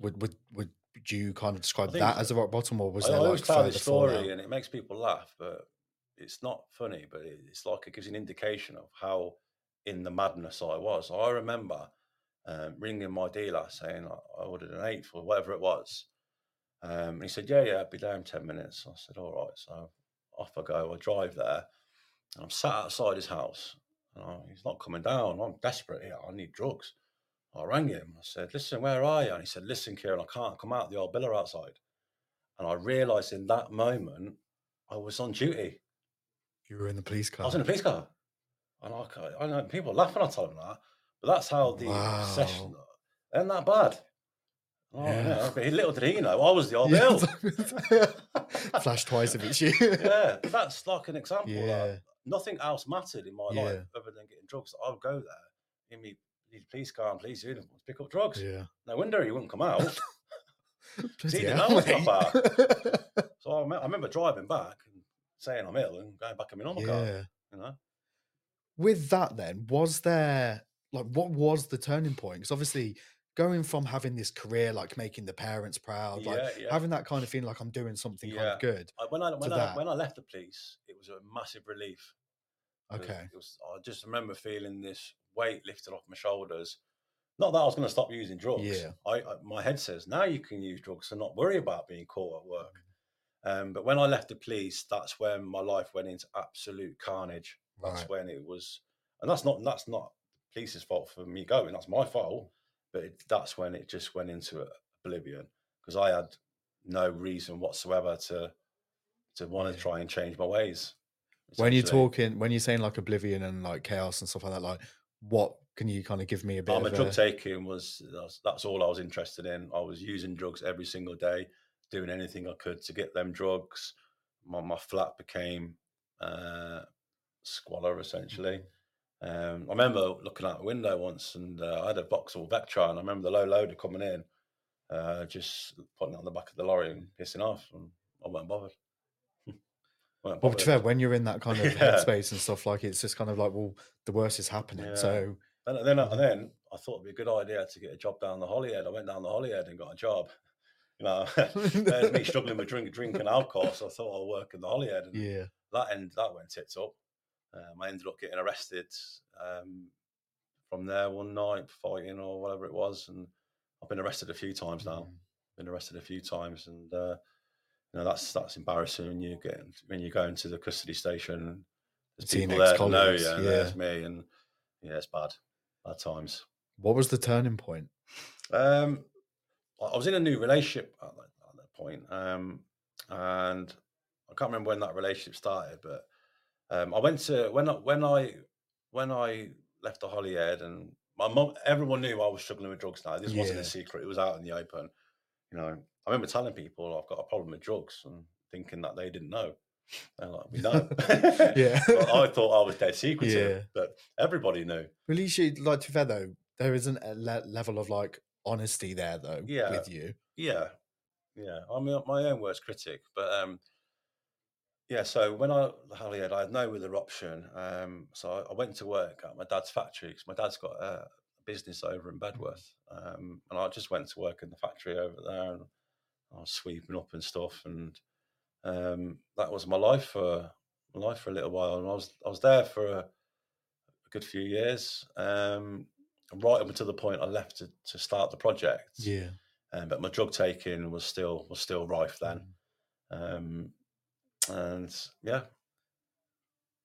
Would would would you kind of describe that as a rock bottom, or was I there always like tell this story, fallout? and it makes people laugh, but it's not funny. But it's like it gives an indication of how in the madness I was. I remember um, ringing my dealer saying I, ordered an eighth or whatever it was. Um, and he said, "Yeah, yeah, I'll be there in ten minutes." I said, "All right." So off I go. I drive there, and I'm sat outside his house. And I, he's not coming down. I'm desperate here. I need drugs. I rang him. I said, "Listen, where are you?" And he said, "Listen, Kieran, I can't come out. The old biller outside." And I realised in that moment I was on duty. You were in the police car. I was in the police car. And I, I know people laugh when I tell them that, but that's how the session Wow. isn't that bad. Oh, Yeah. yeah. but little did he know, I was the old bill. Flash twice if it's you. yeah, that's like an example. Yeah. That nothing else mattered in my Yeah. life other than getting drugs. I would go there in me these police car and police uniforms pick up drugs. Yeah. No wonder he wouldn't come out. Bloody didn't know what's so I, me- I remember driving back and saying I'm ill and going back in my normal car. yeah. You know, With that, then, was there like what was the turning point? Because obviously, going from having this career, like making the parents proud, like yeah, yeah. having that kind of feeling like I'm doing something kind of good. When I when I that. when I left the police, it was a massive relief. Okay. It was. I just remember feeling this weight lifted off my shoulders. Not that I was going to stop using drugs. Yeah. I, I my head says now you can use drugs and not worry about being caught at work. Um, but when I left the police, that's when my life went into absolute carnage. That's Right. when it was, and that's not that's not the police's fault for me going. That's my fault. But it, that's when it just went into oblivion because I had no reason whatsoever to to want to try and change my ways. When you're talking, when you're saying like oblivion and like chaos and stuff like that, like what can you kind of give me a bit of my a, drug taking was that's, that's all I was interested in. I was using drugs every single day, doing anything I could to get them drugs. My my flat became uh, squalor essentially. Um, I remember looking out the window once, and uh, I had a Vauxhall Vectra, and I remember the low loader coming in, uh, just putting it on the back of the lorry and pissing off, and I weren't bothered. weren't Well, to be fair, when you're in that kind of Yeah. headspace and stuff, like it's just kind of like, well, the worst is happening. Yeah. So And then, and then I thought it'd be a good idea to get a job down the Holyhead. I went down the Holyhead and got a job. You know, there's me struggling with drink, drinking alcohol, so I thought I'll work in the Holyhead, and yeah, that end that went tits up. Um, I ended up getting arrested um, from there one night, fighting or whatever it was, and I've been arrested a few times now. Mm. Been arrested a few times, and uh, you know that's that's embarrassing when you get when you go into the custody station. There's people there that know ex-colleagues, you, and yeah. there's me, and yeah, it's bad, bad times. What was the turning point? Um, I I was in a new relationship at that, at that point, um, and I can't remember when that relationship started, but um, I went to when I, when I when I left the Holyhead, and my mum, everyone knew I was struggling with drugs. Now this wasn't a secret; it was out in the open. You know, I remember telling people I've got a problem with drugs, and thinking that they didn't know. They're like, "We know." Yeah. I thought I was dead secretive, Yeah. but everybody knew. Well, at least you, like to fair though, there isn't a le- level of like honesty there though Yeah. with you. Yeah, yeah. I'm my own worst critic, but um, yeah. So when I the Holyhead, I had no other option. Um, so I, I went to work at my dad's factory because my dad's got a business over in Bedworth, um, and I just went to work in the factory over there, and I was sweeping up and stuff, and um, that was my life for my life for a little while, and I was I was there for a, a good few years. Um, right up until the point I left to, to start the project Yeah. um, but my drug taking was still was still rife then, Mm. um, and yeah,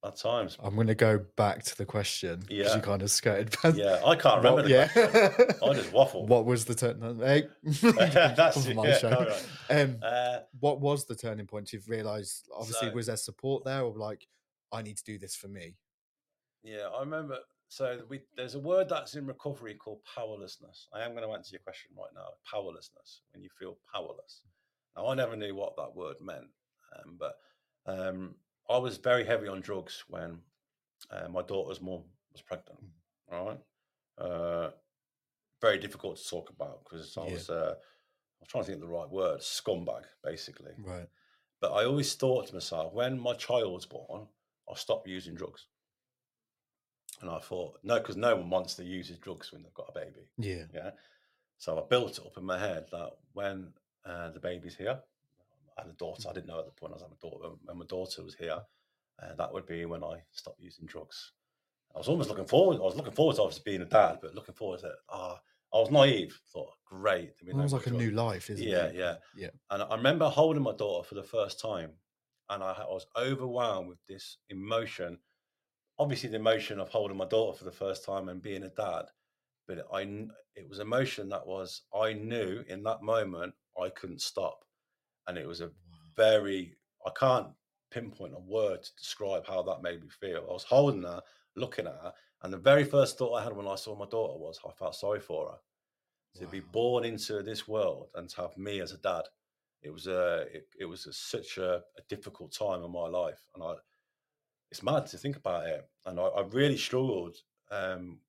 at times, I'm going to go back to the question because Yeah. you kind of skirted past. yeah, I can't remember. What- question. I just waffle. What was the turn? Hey, That's come for it, my yeah, show. right. Um, Uh, what was the turning point? You've realised, obviously, So- was there support there, or like, I need to do this for me? yeah, I remember. So we there's a word that's in recovery called powerlessness. I am going to answer your question right now. Powerlessness when you feel powerless. Now I never knew what that word meant, um, but um, I was very heavy on drugs when uh, my daughter's mum was pregnant. All right, uh, very difficult to talk about because I Yeah. was uh, I was trying to think of the right word, scumbag, basically. Right. But I always thought to myself, when my child's born, I'll stop using drugs. And I thought, no, because no one wants to use drugs when they've got a baby. Yeah. Yeah. So I built it up in my head that when uh, the baby's here, had a daughter. I didn't know at the point I was having a daughter. When my daughter was here, uh, that would be when I stopped using drugs. I was almost looking forward. I was looking forward to obviously being a dad, but looking forward to ah, I was naive. Thought great. be no like a new life, isn't Yeah, it? yeah. Yeah. yeah. And I remember holding my daughter for the first time, and I, I was overwhelmed with this emotion. Obviously, the emotion of holding my daughter for the first time and being a dad, but I it was emotion that was I knew in that moment I couldn't stop, and it was a very I can't pinpoint a word to describe how that made me feel. I was holding her, looking at her, and the very first thought I had when I saw my daughter was I felt sorry for her to be born into this world and to have me as a dad. It was a it, it was a, such a, a difficult time in my life, and I it's mad to think about it. And I, I really struggled um,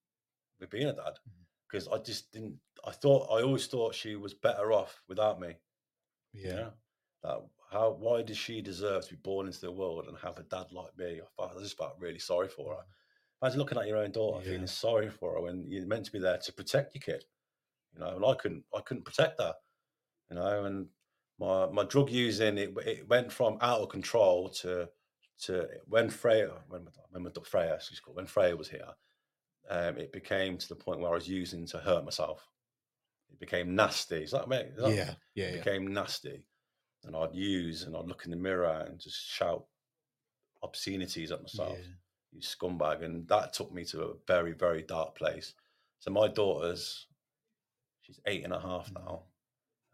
with being a dad because I just didn't. I thought I always thought she was better off without me. Yeah. Yeah. That how why does she deserve to be born into the world and have a dad like me? I felt I just felt really sorry for her. Imagine looking at your own daughter Yeah. feeling sorry for her when you're meant to be there to protect your kid. You know, and I couldn't I couldn't protect her. You know, and my my drug using it it went from out of control to to when Freya when when Freya she's called when Freya was here, um, it became to the point where I was using to hurt myself. It became nasty. Is that me? Is that- Yeah. Yeah. it Yeah. became nasty. And I'd use and I'd look in the mirror and just shout obscenities at myself, Yeah. you scumbag. And that took me to a very, very dark place. So my daughter's, she's eight and a half Mm. now.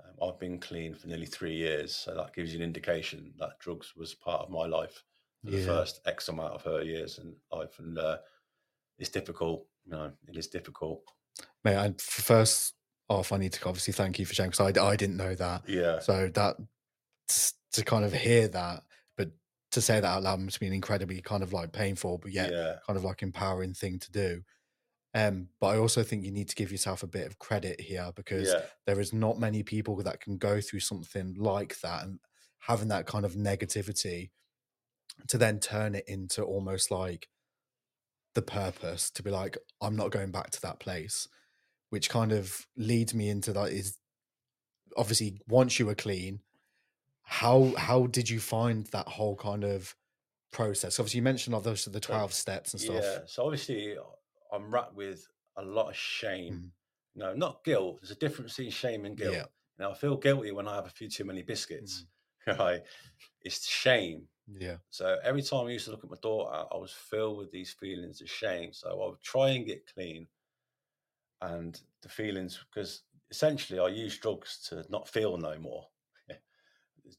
Um, I've been clean for nearly three years. So that gives you an indication that drugs was part of my life for the first X amount of her years in life. And uh, it's difficult. You know, it is difficult. Mate, and first off, I need to obviously thank you for sharing because I, I didn't know that. Yeah. So that to kind of hear that, but to say that out loud must be an incredibly kind of like painful, but yet yeah. kind of like empowering thing to do. Um, but I also think you need to give yourself a bit of credit here because Yeah. there is not many people that can go through something like that and having that kind of negativity to then turn it into almost like the purpose to be like i'm not going back to that place which kind of leads me into that is obviously once you were clean how how did you find that whole kind of process obviously you mentioned all those the 12 steps and stuff Yeah. So obviously, I'm wrapped with a lot of shame. Mm. No, not guilt. There's a difference between shame and guilt. Yeah. Now, I feel guilty when I have a few too many biscuits. Mm. Right? It's shame. yeah So every time I used to look at my daughter, I was filled with these feelings of shame. So I would try and get clean, and the feelings because essentially I use drugs to not feel no more.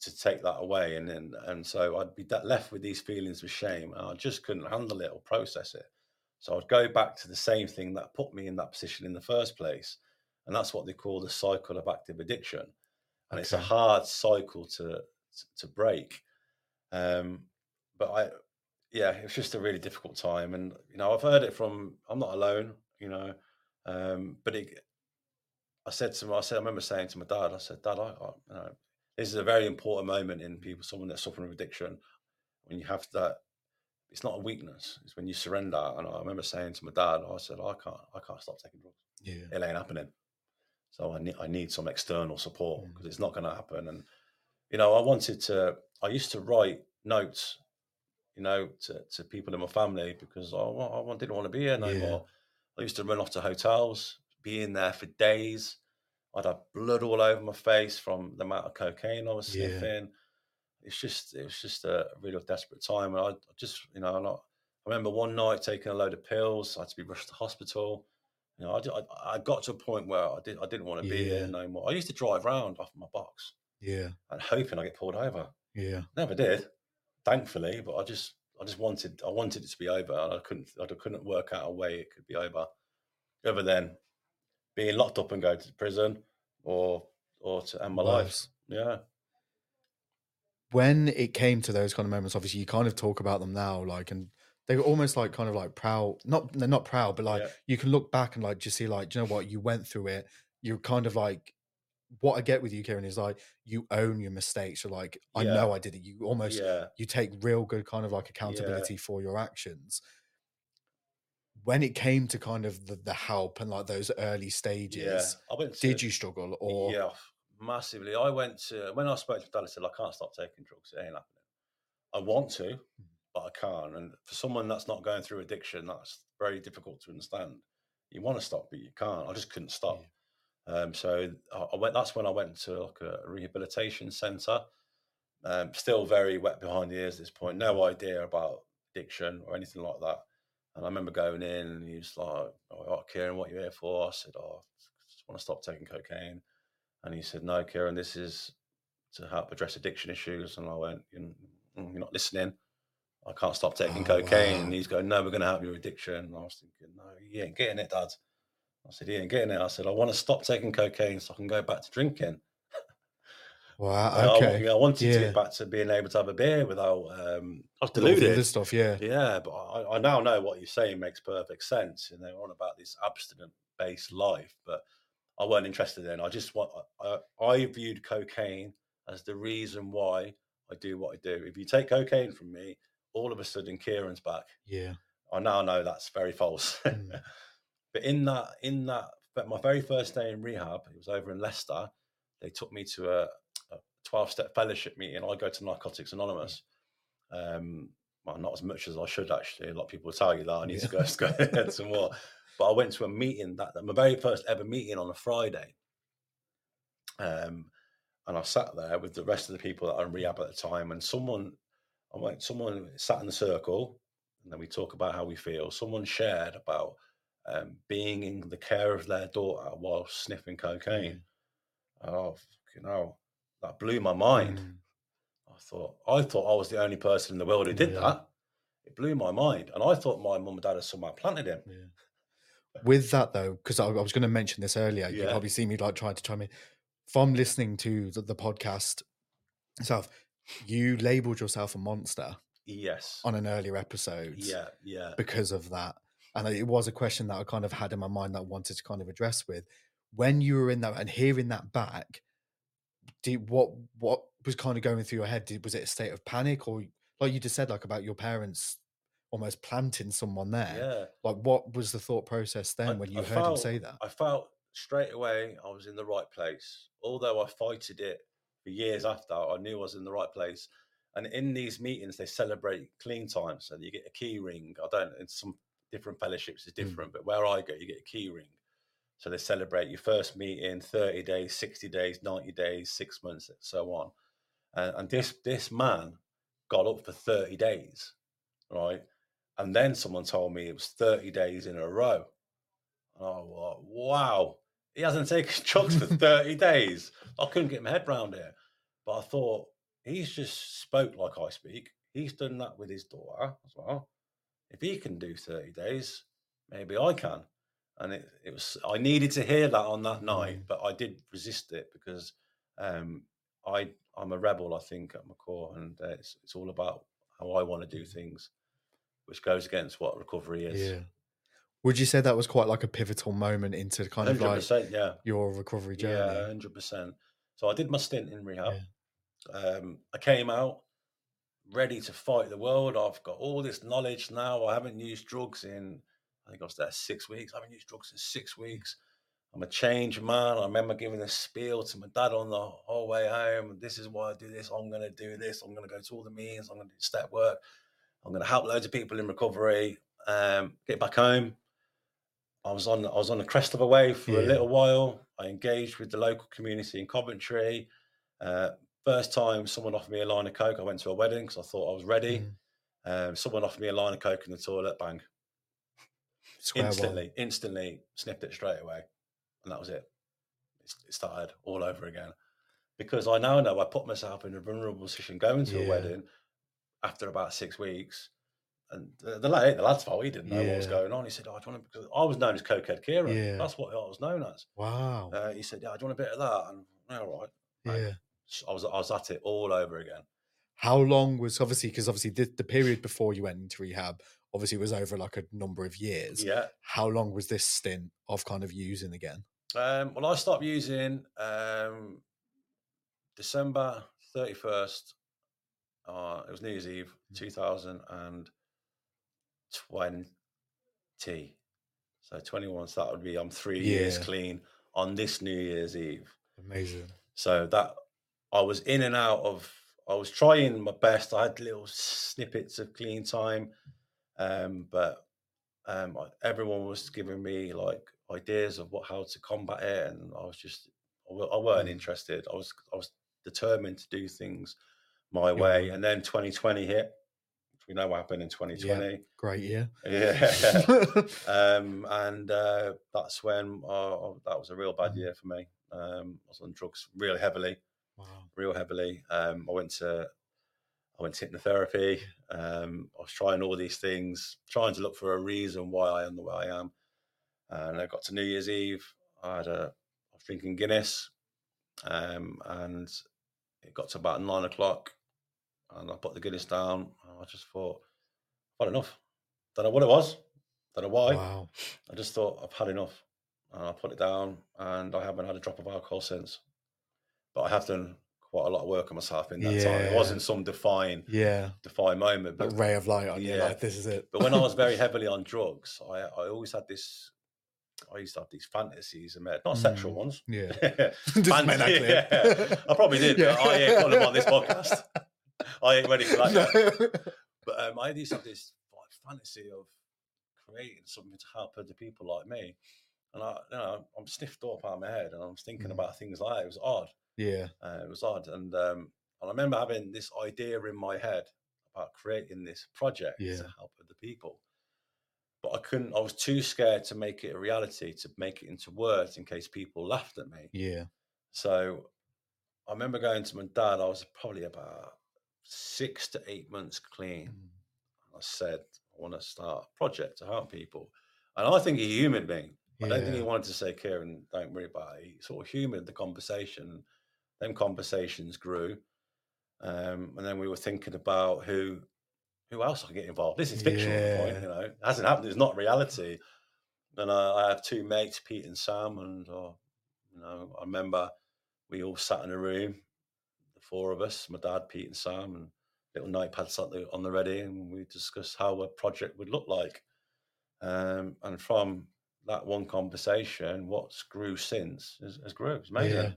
To take that away and then and so I'd be left with these feelings of shame and I just couldn't handle it or process it. So I'd go back to the same thing that put me in that position in the first place. And that's what they call the cycle of active addiction. And it's a hard cycle to to break. Um but I yeah, it was just a really difficult time. And you know, I've heard it from I'm not alone, you know. Um, but it I said to him, I said, I remember saying to my dad, I said, Dad, I, I you know, this is a very important moment in people, someone that's suffering with addiction, when you have that. It's not a weakness; it's when you surrender. And I remember saying to my dad, I said, I can't, I can't stop taking drugs. yeah It ain't happening. So I need, I need some external support Mm. because it's not going to happen. And you know, I wanted to. I used to write notes, you know, to, to people in my family because I, I didn't want to be here no Yeah. more. I used to run off to hotels, be in there for days. I'd have blood all over my face from the amount of cocaine I was Yeah. sniffing. It's just, it was just a really desperate time. And I just, you know, not, I remember one night taking a load of pills. I had to be rushed to hospital. You know, I, I, I got to a point where I did, I didn't want to be Yeah. here no more. I used to drive around off my box yeah and hoping I get pulled over. yeah Never did, thankfully. But I just, I just wanted, I wanted it to be over, and I couldn't, I couldn't work out a way it could be over, other than being locked up and going to prison, or, or to end my life. Yeah, when it came to those kind of moments, obviously you kind of talk about them now, like, and they were almost like kind of like proud. Not they're not proud, but like Yeah. you can look back and like just see, like, you know what you went through it. You're kind of like, what I get with you, Kieran, is like you own your mistakes. You're like, I Yeah. know I did it. You almost yeah, you take real good kind of like accountability for your actions. When it came to kind of the, the help and like those early yeah. stages, I went. To, did you struggle or Yeah, massively. I went to when I spoke to Dad. I said I can't stop taking drugs. It ain't happening. I want to, Mm. but I can't. And for someone that's not going through addiction, that's very difficult to understand. You want to stop, but you can't. I just couldn't stop. Um, so I, I went. That's when I went to like a rehabilitation centre. Um, still very wet behind the ears at this point. No idea about addiction or anything like that. And I remember going in, and he was like, "Oh, Kieran, what are you here for?" I said, "Oh, I just want to stop taking cocaine." And he said, "No, Kieran, this is to help address addiction issues." And I went, "You- mm, "You're not listening. I can't stop taking Oh, cocaine." wow. And he's going, "No, we're going to help your addiction." And I was thinking, "No, you ain't getting it, Dad." I said, "He ain't getting it." I said, "I want to stop taking cocaine so I can go back to drinking." Wow. I- I, Okay. I wanted to get back to being able to have a beer without. Um, I was With all the deluded. other stuff. Yeah. Yeah, but I, I now know what you're saying makes perfect sense. And they're on about this abstinent based life, but I weren't interested in. I just want. I, I viewed cocaine as the reason why I do what I do. If you take cocaine from me, all of a sudden Kieran's back. Yeah. I now know that's very false. Mm. but in that, in that, but my very first day in rehab, it was over in Leicester. They took me to a, a 12-step fellowship meeting. I go to Narcotics Anonymous. Um, well, not as much as I should actually. A lot of people tell you that I need to go, go get some more. But I went to a meeting that my very first ever meeting on a Friday. Um, and I sat there with the rest of the people that are in rehab at the time, and someone, I went, someone sat in the circle, and then we talk about how we feel. Someone shared about um, being in the care of their daughter while sniffing cocaine. Oh, you know, that blew my mind. Mm. I thought, I thought I was the only person in the world who did Yeah. that. It blew my mind, and I thought my mum and dad had somehow planted him. Yeah. With that though, because I, I was going to mention this earlier, you Yeah. probably see me like trying to chime in. From listening to the, the podcast itself, you labelled yourself a monster Yes. on an earlier episode Yeah, yeah. because of that. And it was a question that I kind of had in my mind that I wanted to kind of address with. When you were in that and hearing that back, did what what was kind of going through your head? Did, was it a state of panic or like you just said, like about your parents almost planting someone there? Yeah. Like what was the thought process then I- when you I heard him say that? I felt straight away I was in the right place. Although I fighted it for years after, I knew I was in the right place. And in these meetings, they celebrate clean time. So you get a key ring. I don't, in some different fellowships is Mm. different, but where I go, you get a key ring. So they celebrate your first meeting, 30 days, 60 days, 90 days, six months, and so on. And, and this this man got up for 30 days, right? And then someone told me it was 30 days in a row. Oh, wow. He hasn't taken drugs for 30 days. I couldn't get my head round it. But I thought, he's just spoke like I speak. He's done that with his daughter as well. If he can do 30 days, maybe I can. And it, it was, I needed to hear that on that night, Mm. but I did resist it because um, I, I'm a rebel, I think, at my core. And uh, it's, it's all about how I want to do things, which goes against what recovery is. Yeah. Would you say that was quite like a pivotal moment into kind of like 100%, yeah. your recovery journey? Yeah, hundred percent. So I did my stint in rehab. Um, I came out ready to fight the world. I've got all this knowledge now. I haven't used drugs in. I think I was there six weeks. I haven't used drugs in six weeks. I'm a changed man. I remember giving a spiel to my dad on the whole way home. This is why I do this. I'm going to do this. I'm going to go to all the meetings. I'm going to do step work. I'm going to help loads of people in recovery. Um, get back home. I was on I was on the crest of a wave for a little while. I engaged with the local community in Coventry. Uh, first time someone offered me a line of coke, I went to a wedding because I thought I was ready. Mm. Um, someone offered me a line of coke in the toilet, bang, Square one. instantly, instantly sniffed it straight away, and that was it. It started all over again because I now know I put myself in a vulnerable position going to Yeah. a wedding after about six weeks. And the, the, lad, the lad's fault, he didn't know what was going on. He said, oh, do you want to, because I was known as Cokehead Kieran. Yeah. That's what I was known as. Wow. Uh, he said, "Yeah, do you want a bit of that?" And "Yeah, all right. mate." yeah. So I was I was at it all over again. How long was obviously because obviously the, the period before you went into rehab obviously it was over like a number of years. Yeah. How long was this stint of kind of using again? Um, well, I stopped using um, December thirty first. Uh, it was New Year's Eve, Mm. and twenty. So twenty one. So that would be I'm three years clean on this New Year's Eve. Amazing. So that I was in and out of. I was trying my best. I had little snippets of clean time, um, but um, I- everyone was giving me like ideas of what how to combat it, and I was just I I weren't Mm. interested. I was I was determined to do things my Yeah. way, and then 2020 hit. We know what happened in 2020. Great year. Yeah. um, and uh, that's when uh, that was a real bad Mhm. year for me. Um, I was on drugs really heavily, wow. real heavily. Um, I went to I went to hypnotherapy. Um, I was trying all these things, trying to look for a reason why I am the way I am. And I got to New Year's Eve. I had a I was drinking Guinness, um, and it got to about nine o'clock, and I put the Guinness down. I just thought, I've had enough. Don't know what it was. Don't know why. Wow. I just thought I've had enough, and I put it down, and I haven't had a drop of alcohol since. But I have done quite a lot of work on myself in that time. It wasn't some define Yeah. define moment, That but ray of light on you. Yeah. Like, this is it. but when I was very heavily on drugs, I I always had this. I used to have these fantasies head, not sexual Mm. ones. Yeah. Fan- Just make that clear. yeah. I probably did, but I ain't got them on this podcast. I ain't ready for that. yet. But um, I used to have this fantasy of creating something to help other people like me. And I, you know, I'm sniffed up out of my head, and I'm thinking Mm. about things like that. It was odd. Yeah. Uh, it was odd, and um, and I remember having this idea in my head about creating this project Yeah. to help other people. But I couldn't. I was too scared to make it a reality, to make it into words, in case people laughed at me. Yeah. So I remember going to my dad. I was probably about six to eight months clean. Mm. I said, I want to start a project to help people. And I think he humoured me. I don't think he wanted to say, Kieran, don't worry about it. He sort of humoured the conversation. Then conversations grew. Um, and then we were thinking about who who else I could get involved. This is fiction at the point, you know. It hasn't happened, it's not reality. And I, I have two mates, Pete and Sam, and uh, you know, I remember we all sat in a room, the four of us, my dad, Pete, and Sam, and little notepads on the on the ready, and we discussed how a project would look like. Um, and from that one conversation, what's grew since has, has grew. It's amazing. Yeah.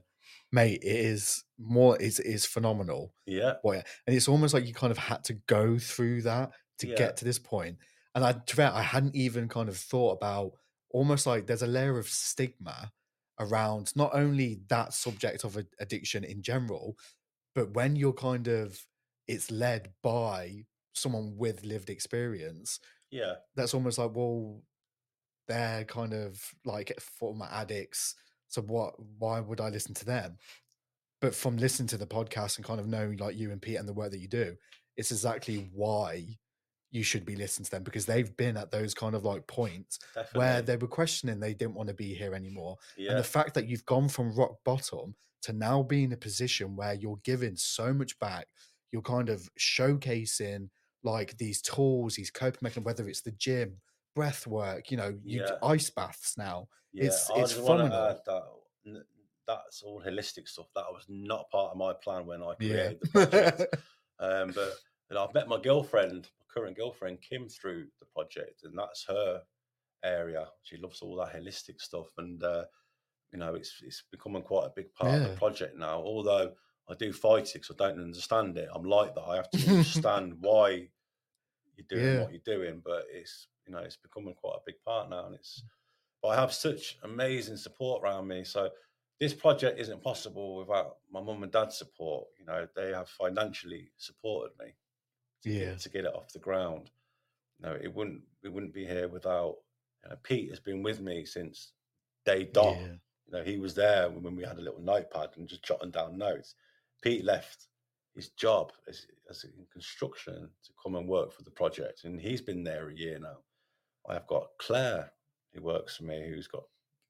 Mate, it is more it is phenomenal. Yeah, What and it's almost like you kind of had to go through that to Yeah. get to this point. And I to fair, I hadn't even kind of thought about almost like there's a layer of stigma around not only that subject of addiction in general, but when you're kind of it's led by someone with lived experience, yeah, that's almost like, well, they're kind of like former addicts. So what why would I listen to them? But from listening to the podcast and kind of knowing like you and Pete and the work that you do, it's exactly why you should be listening to them because they've been at those kind of like points definitely. where they were questioning they didn't want to be here anymore. yeah, And the fact that you've gone from rock bottom to now be in a position where you're giving so much back, you're kind of showcasing like these tools, these coping mechanisms, whether it's the gym, breath work, you know, you Yeah. ice baths now. yeah. it's- I it's just want to phenomenal. that that's all holistic stuff. That was not part of my plan when I Yeah. created the project. um, but know, I've met my girlfriend, my current girlfriend Kim, through the project, and that's her area. She loves all that holistic stuff, and uh, you know, it's it's becoming quite a big part of the project now. Although I do fight it because I don't understand it. I'm like that. I have to understand why you're doing Yeah. what you're doing, but it's you know, it's becoming quite a big part now, and it's. But I have such amazing support around me, so this project isn't possible without my mum and dad's support. You know, they have financially supported me to, Yeah. get, to get it off the ground. You know, it wouldn't we wouldn't be here without you know, Pete has been with me since day dot. Yeah. You know, he was there when we had a little notepad and just jotting down notes. Pete left his job as, as in construction to come and work for the project, and he's been there a year now. I have got Claire who works for me, who's got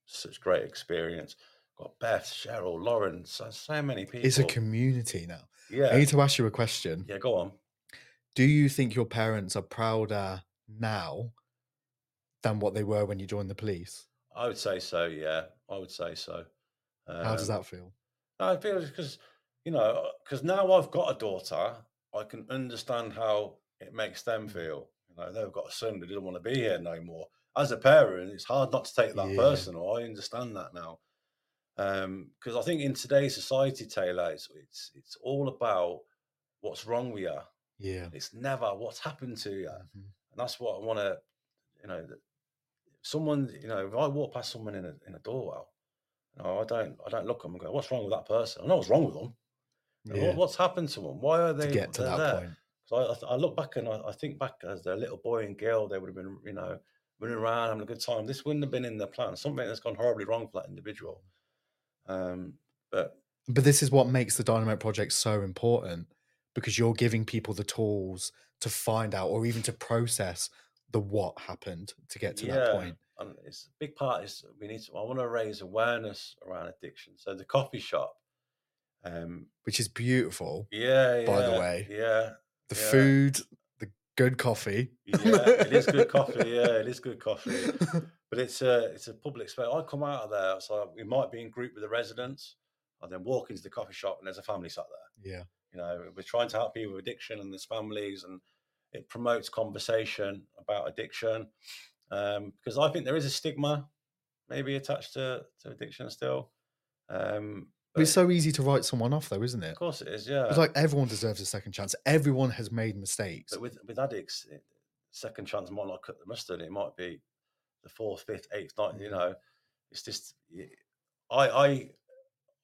such great experience. Got Beth, Cheryl, Lauren, so, so many people. It's a community now. Yeah. I need to ask you a question. yeah. Go on. Do you think your parents are prouder now than what they were when you joined the police? I would say so. Yeah, I would say so. How does Um, that feel? I feel because you know because now I've got a daughter, I can understand how it makes them feel. Know, they've got a son who doesn't want to be here no more. As a parent, it's hard not to take that Yeah. personal. I understand that now. Because I think in today's society, Taylor, it's, it's it's all about what's wrong with you. Yeah. It's never what's happened to you, and Mhm. that's what I want to, you know, that someone, you know, if I walk past someone in a in a doorwell, you know, I don't I don't look at them and go, "What's wrong with that person?" I know what's wrong with them. Yeah. what- What's happened to them? Why are they to get to that there? point. So I, I look back and I, I think back as a little boy and girl, they would have been, you know, running around having a good time. This wouldn't have been in the plan. Something that's gone horribly wrong for that individual. Um, but But this is what makes the Dynamo Project so important because you're giving people the tools to find out or even to process the what happened to get to that point. and it's a big part is we need to. I want to raise awareness around addiction. So the coffee shop, Um, which is beautiful. yeah, By the way. yeah, The Yeah. food, the good coffee. yeah. It is good coffee. Yeah, it is good coffee. But it's a it's a public space. I come out of there, so we might be in group with the residents, and then walk into the coffee shop, and there's a family sat there. yeah. You know, we're trying to help people with addiction and there's families, and it promotes conversation about addiction. Um, because I think there is a stigma maybe attached to, to addiction still. Um, But it's so easy to write someone off, though, isn't it? of course it is, yeah. It's like everyone deserves a second chance. Everyone has made mistakes. But with with addicts, it- second chance might not cut the mustard. It might be the fourth, fifth, eighth, ninth. You Mhm. know, it's just I I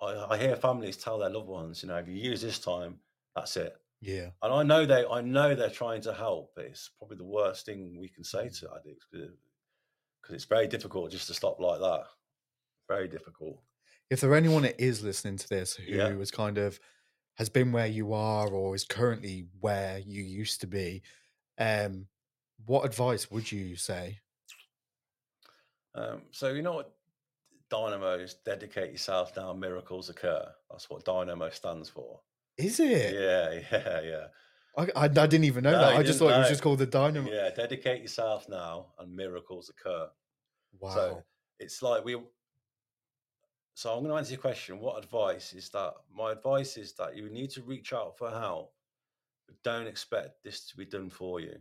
I hear families tell their loved ones, you know, if you use this time, that's it. Yeah. And I know they I know they're trying to help, but it's probably the worst thing we can say to addicts because it's very difficult just to stop like that. Very difficult. If there anyone that is listening to this who Yeah. is kind of has been where you are or is currently where you used to be, um, what advice would you say? Um, so you know what Dynamo is dedicate yourself now, miracles occur. That's what Dynamo stands for. Is it? Yeah, yeah, yeah. I, I, I didn't even know No, that. I just thought it was just called the Dynamo. Yeah, dedicate yourself now and miracles occur. Wow. So it's like we. So I'm going to answer your question. What advice is that? My advice is that you need to reach out for help, but don't expect this to be done for you.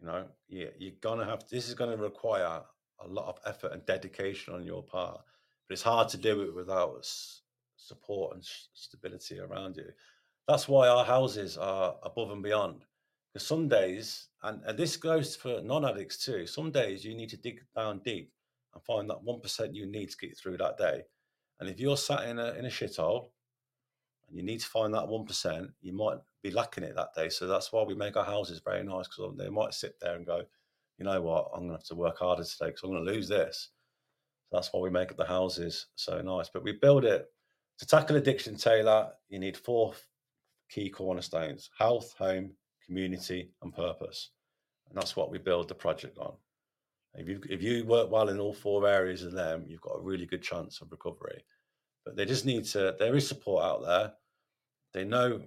You know, yeah, you're gonna have. This is going to require a lot of effort and dedication on your part, but it's hard to do it without support and stability around you. That's why our houses are above and beyond. Because some days, and, and this goes for non-addicts too. Some days you need to dig down deep and find that one percent you need to get through that day. And if you're sat in a in a shithole and you need to find that one percent, you might be lacking it that day. So that's why we make our houses very nice because they might sit there and go, you know what, I'm gonna have to work harder today because I'm gonna lose this. So that's why we make the houses so nice. But we build it to tackle addiction, Taylor. You need four key cornerstones: health, home, community, and purpose. And that's what we build the project on. If you if you work well in all four areas of them, you've got a really good chance of recovery. But they just need to. There is support out there. They know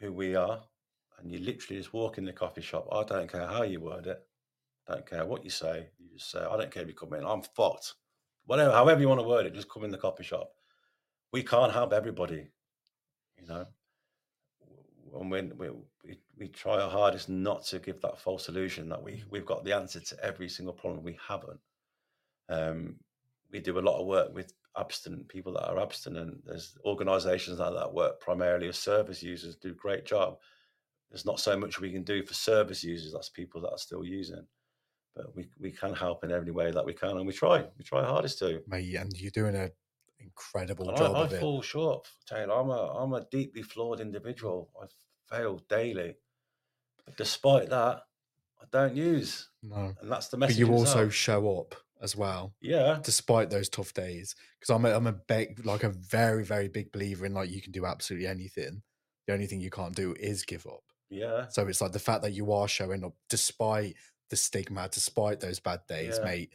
who we are, and you literally just walk in the coffee shop. I don't care how you word it. Don't care what you say. You just say, I don't care if you come in. I'm fucked. Whatever, however you want to word it, just come in the coffee shop. We can't help everybody, you know. And we, we we try our hardest not to give that false illusion that we we've got the answer to every single problem. We haven't. Um, we do a lot of work with abstinent people that are abstinent. There's organisations like that work primarily as service users, do a great job. There's not so much we can do for service users. That's people that are still using, but we we can help in every way that we can, and we try. We try our hardest to. Mate, and you're doing an incredible job I, I of it. fall short, Taylor. I'm a I'm a deeply flawed individual. I fail daily, but despite that, I don't use, No. and that's the message. But you also itself. show up as well, yeah, despite those tough days. Because I'm a, I'm a big, like a very, very big believer in like you can do absolutely anything. The only thing you can't do is give up. yeah, So it's like the fact that you are showing up despite the stigma, despite those bad days, Yeah. mate.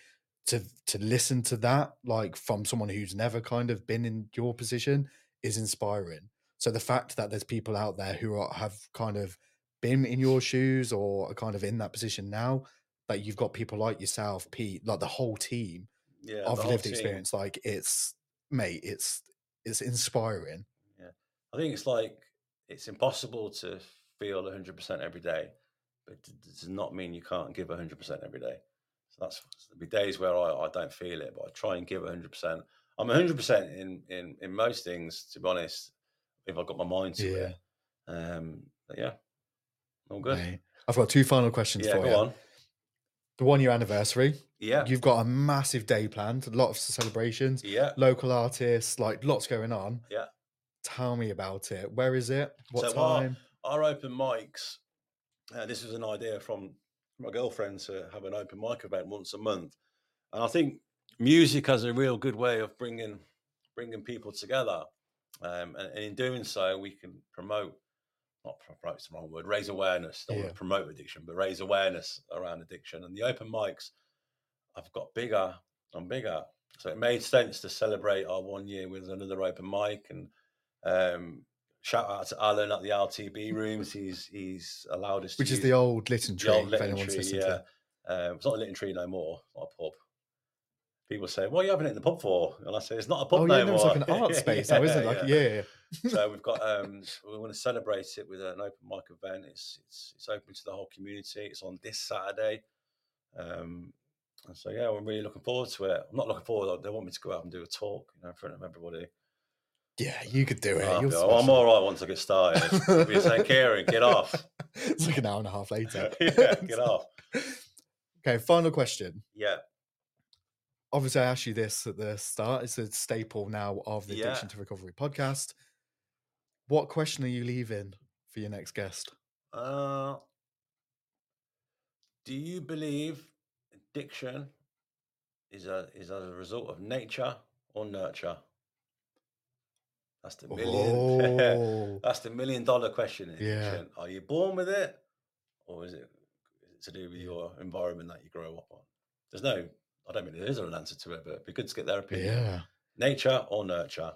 To to listen to that, like from someone who's never kind of been in your position, is inspiring. So the fact that there's people out there who are, have kind of been in your shoes or are kind of in that position now, that you've got people like yourself, Pete, like the whole team yeah. of lived team. experience, like it's mate, it's it's inspiring. Yeah. I think it's like it's impossible to feel 100% every day, but it does not mean you can't give 100% every day. So that's there'll be days where I, I don't feel it, but I try and give 100%. I'm 100% in in in most things, to be honest. If I've got my mind to Yeah. it, um, yeah, all good. I've got two final questions Yeah, for go you. on. The one year anniversary. Yeah, You've got a massive day planned, a lot of celebrations, yeah. local artists, like lots going on. Yeah. Tell me about it. Where is it? What So our- time? our open mics. Uh, this was an idea from my girlfriend to have an open mic event once a month, and I think music has a real good way of bringing bringing people together. Um, and, and in doing so, we can promote not promote's the wrong word, raise awareness. Don't Yeah. promote addiction, but raise awareness around addiction. And the open mics have got bigger and bigger. So it made sense to celebrate our one year with another open mic and Um, shout out to Alan at the LTB rooms. He's he's allowed us, Which is the old Litten Tree, old if Litten anyone's tree, yeah. to. Um, it's not a Litten Tree no more. Not a pub. People say, "What are you having it in the pub for?" And I say, "It's not a pub Oh no yeah, no, it's like an art space now, isn't it? Like yeah, yeah. so we've got um we want to celebrate it with an open mic event it's it's it's open to the whole community it's on this saturday um and so yeah i'm really looking forward to it i'm not looking forward they want me to go out and do a talk you know in front of everybody Yeah, you could do it. Be- oh, i'm all right once i get started You'll be saying kieran get off it's like an hour and a half later. yeah get off Okay, final question. yeah Obviously, I asked you this at the start. It's a staple now of the Yeah. Addiction to Recovery podcast. What question are you leaving for your next guest? uh do you believe addiction is a is a result of nature or nurture that's the million Oh, That's the million dollar question. Yeah. Are you born with it, or is it, is it to do with your environment that you grow up on? There's no, I don't mean there is an answer to it, but it'd be good to get their opinion. yeah. Nature or nurture?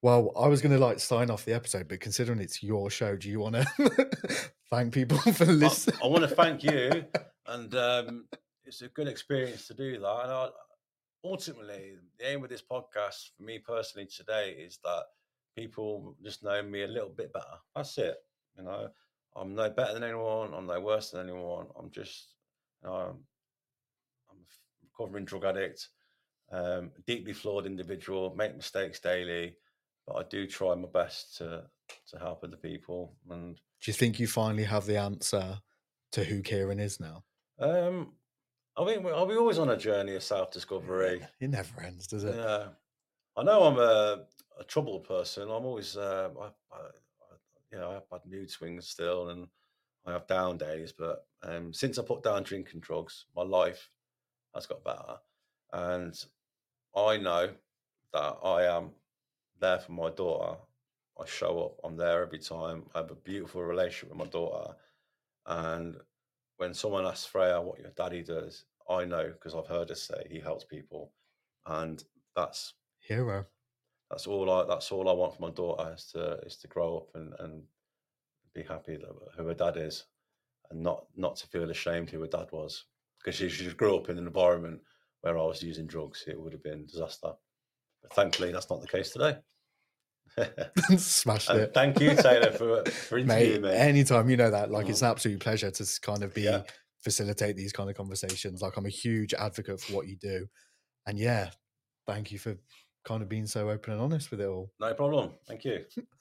Well, I was going to like sign off the episode, but considering it's your show, do you want to thank people for I, listening? I want to thank you, and um, it's a good experience to do that. And I, ultimately, the aim of this podcast for me personally today is that people just know me a little bit better. That's it. You know, I'm no better than anyone. I'm no worse than anyone. I'm just, you know, I'm, I'm a recovering drug addict, um, deeply flawed individual, make mistakes daily, but I do try my best to to help other people. And Do you think you finally have the answer to who Kieran is now? um, I think we- are we always on a journey of self discovery? It never ends, does it? Yeah, I know I'm a, a troubled person. I'm always, uh, I, I, you know, I've had mood swings still, and I have down days. But um, since I put down drinking drugs, my life has got better, and I know that I am there for my daughter. I show up. I'm there every time. I have a beautiful relationship with my daughter, and when someone asks Freya what your daddy does, I know because I've heard her say he helps people, and that's Hero. That's all I that's all I want for my daughter is to is to grow up and and be happy that who her dad is, and not not to feel ashamed who her dad was because she, she grew up in an environment where I was using drugs, it would have been disaster. But thankfully, that's not the case today. Smashed and it. thank you, Taylor, for for interviewing Mate, me. anytime you know that, like Mhm. it's an absolute pleasure to kind of be Yeah. facilitate these kind of conversations. Like I'm a huge advocate for what you do, and yeah, thank you for kind of being so open and honest with it all. No problem. Thank you.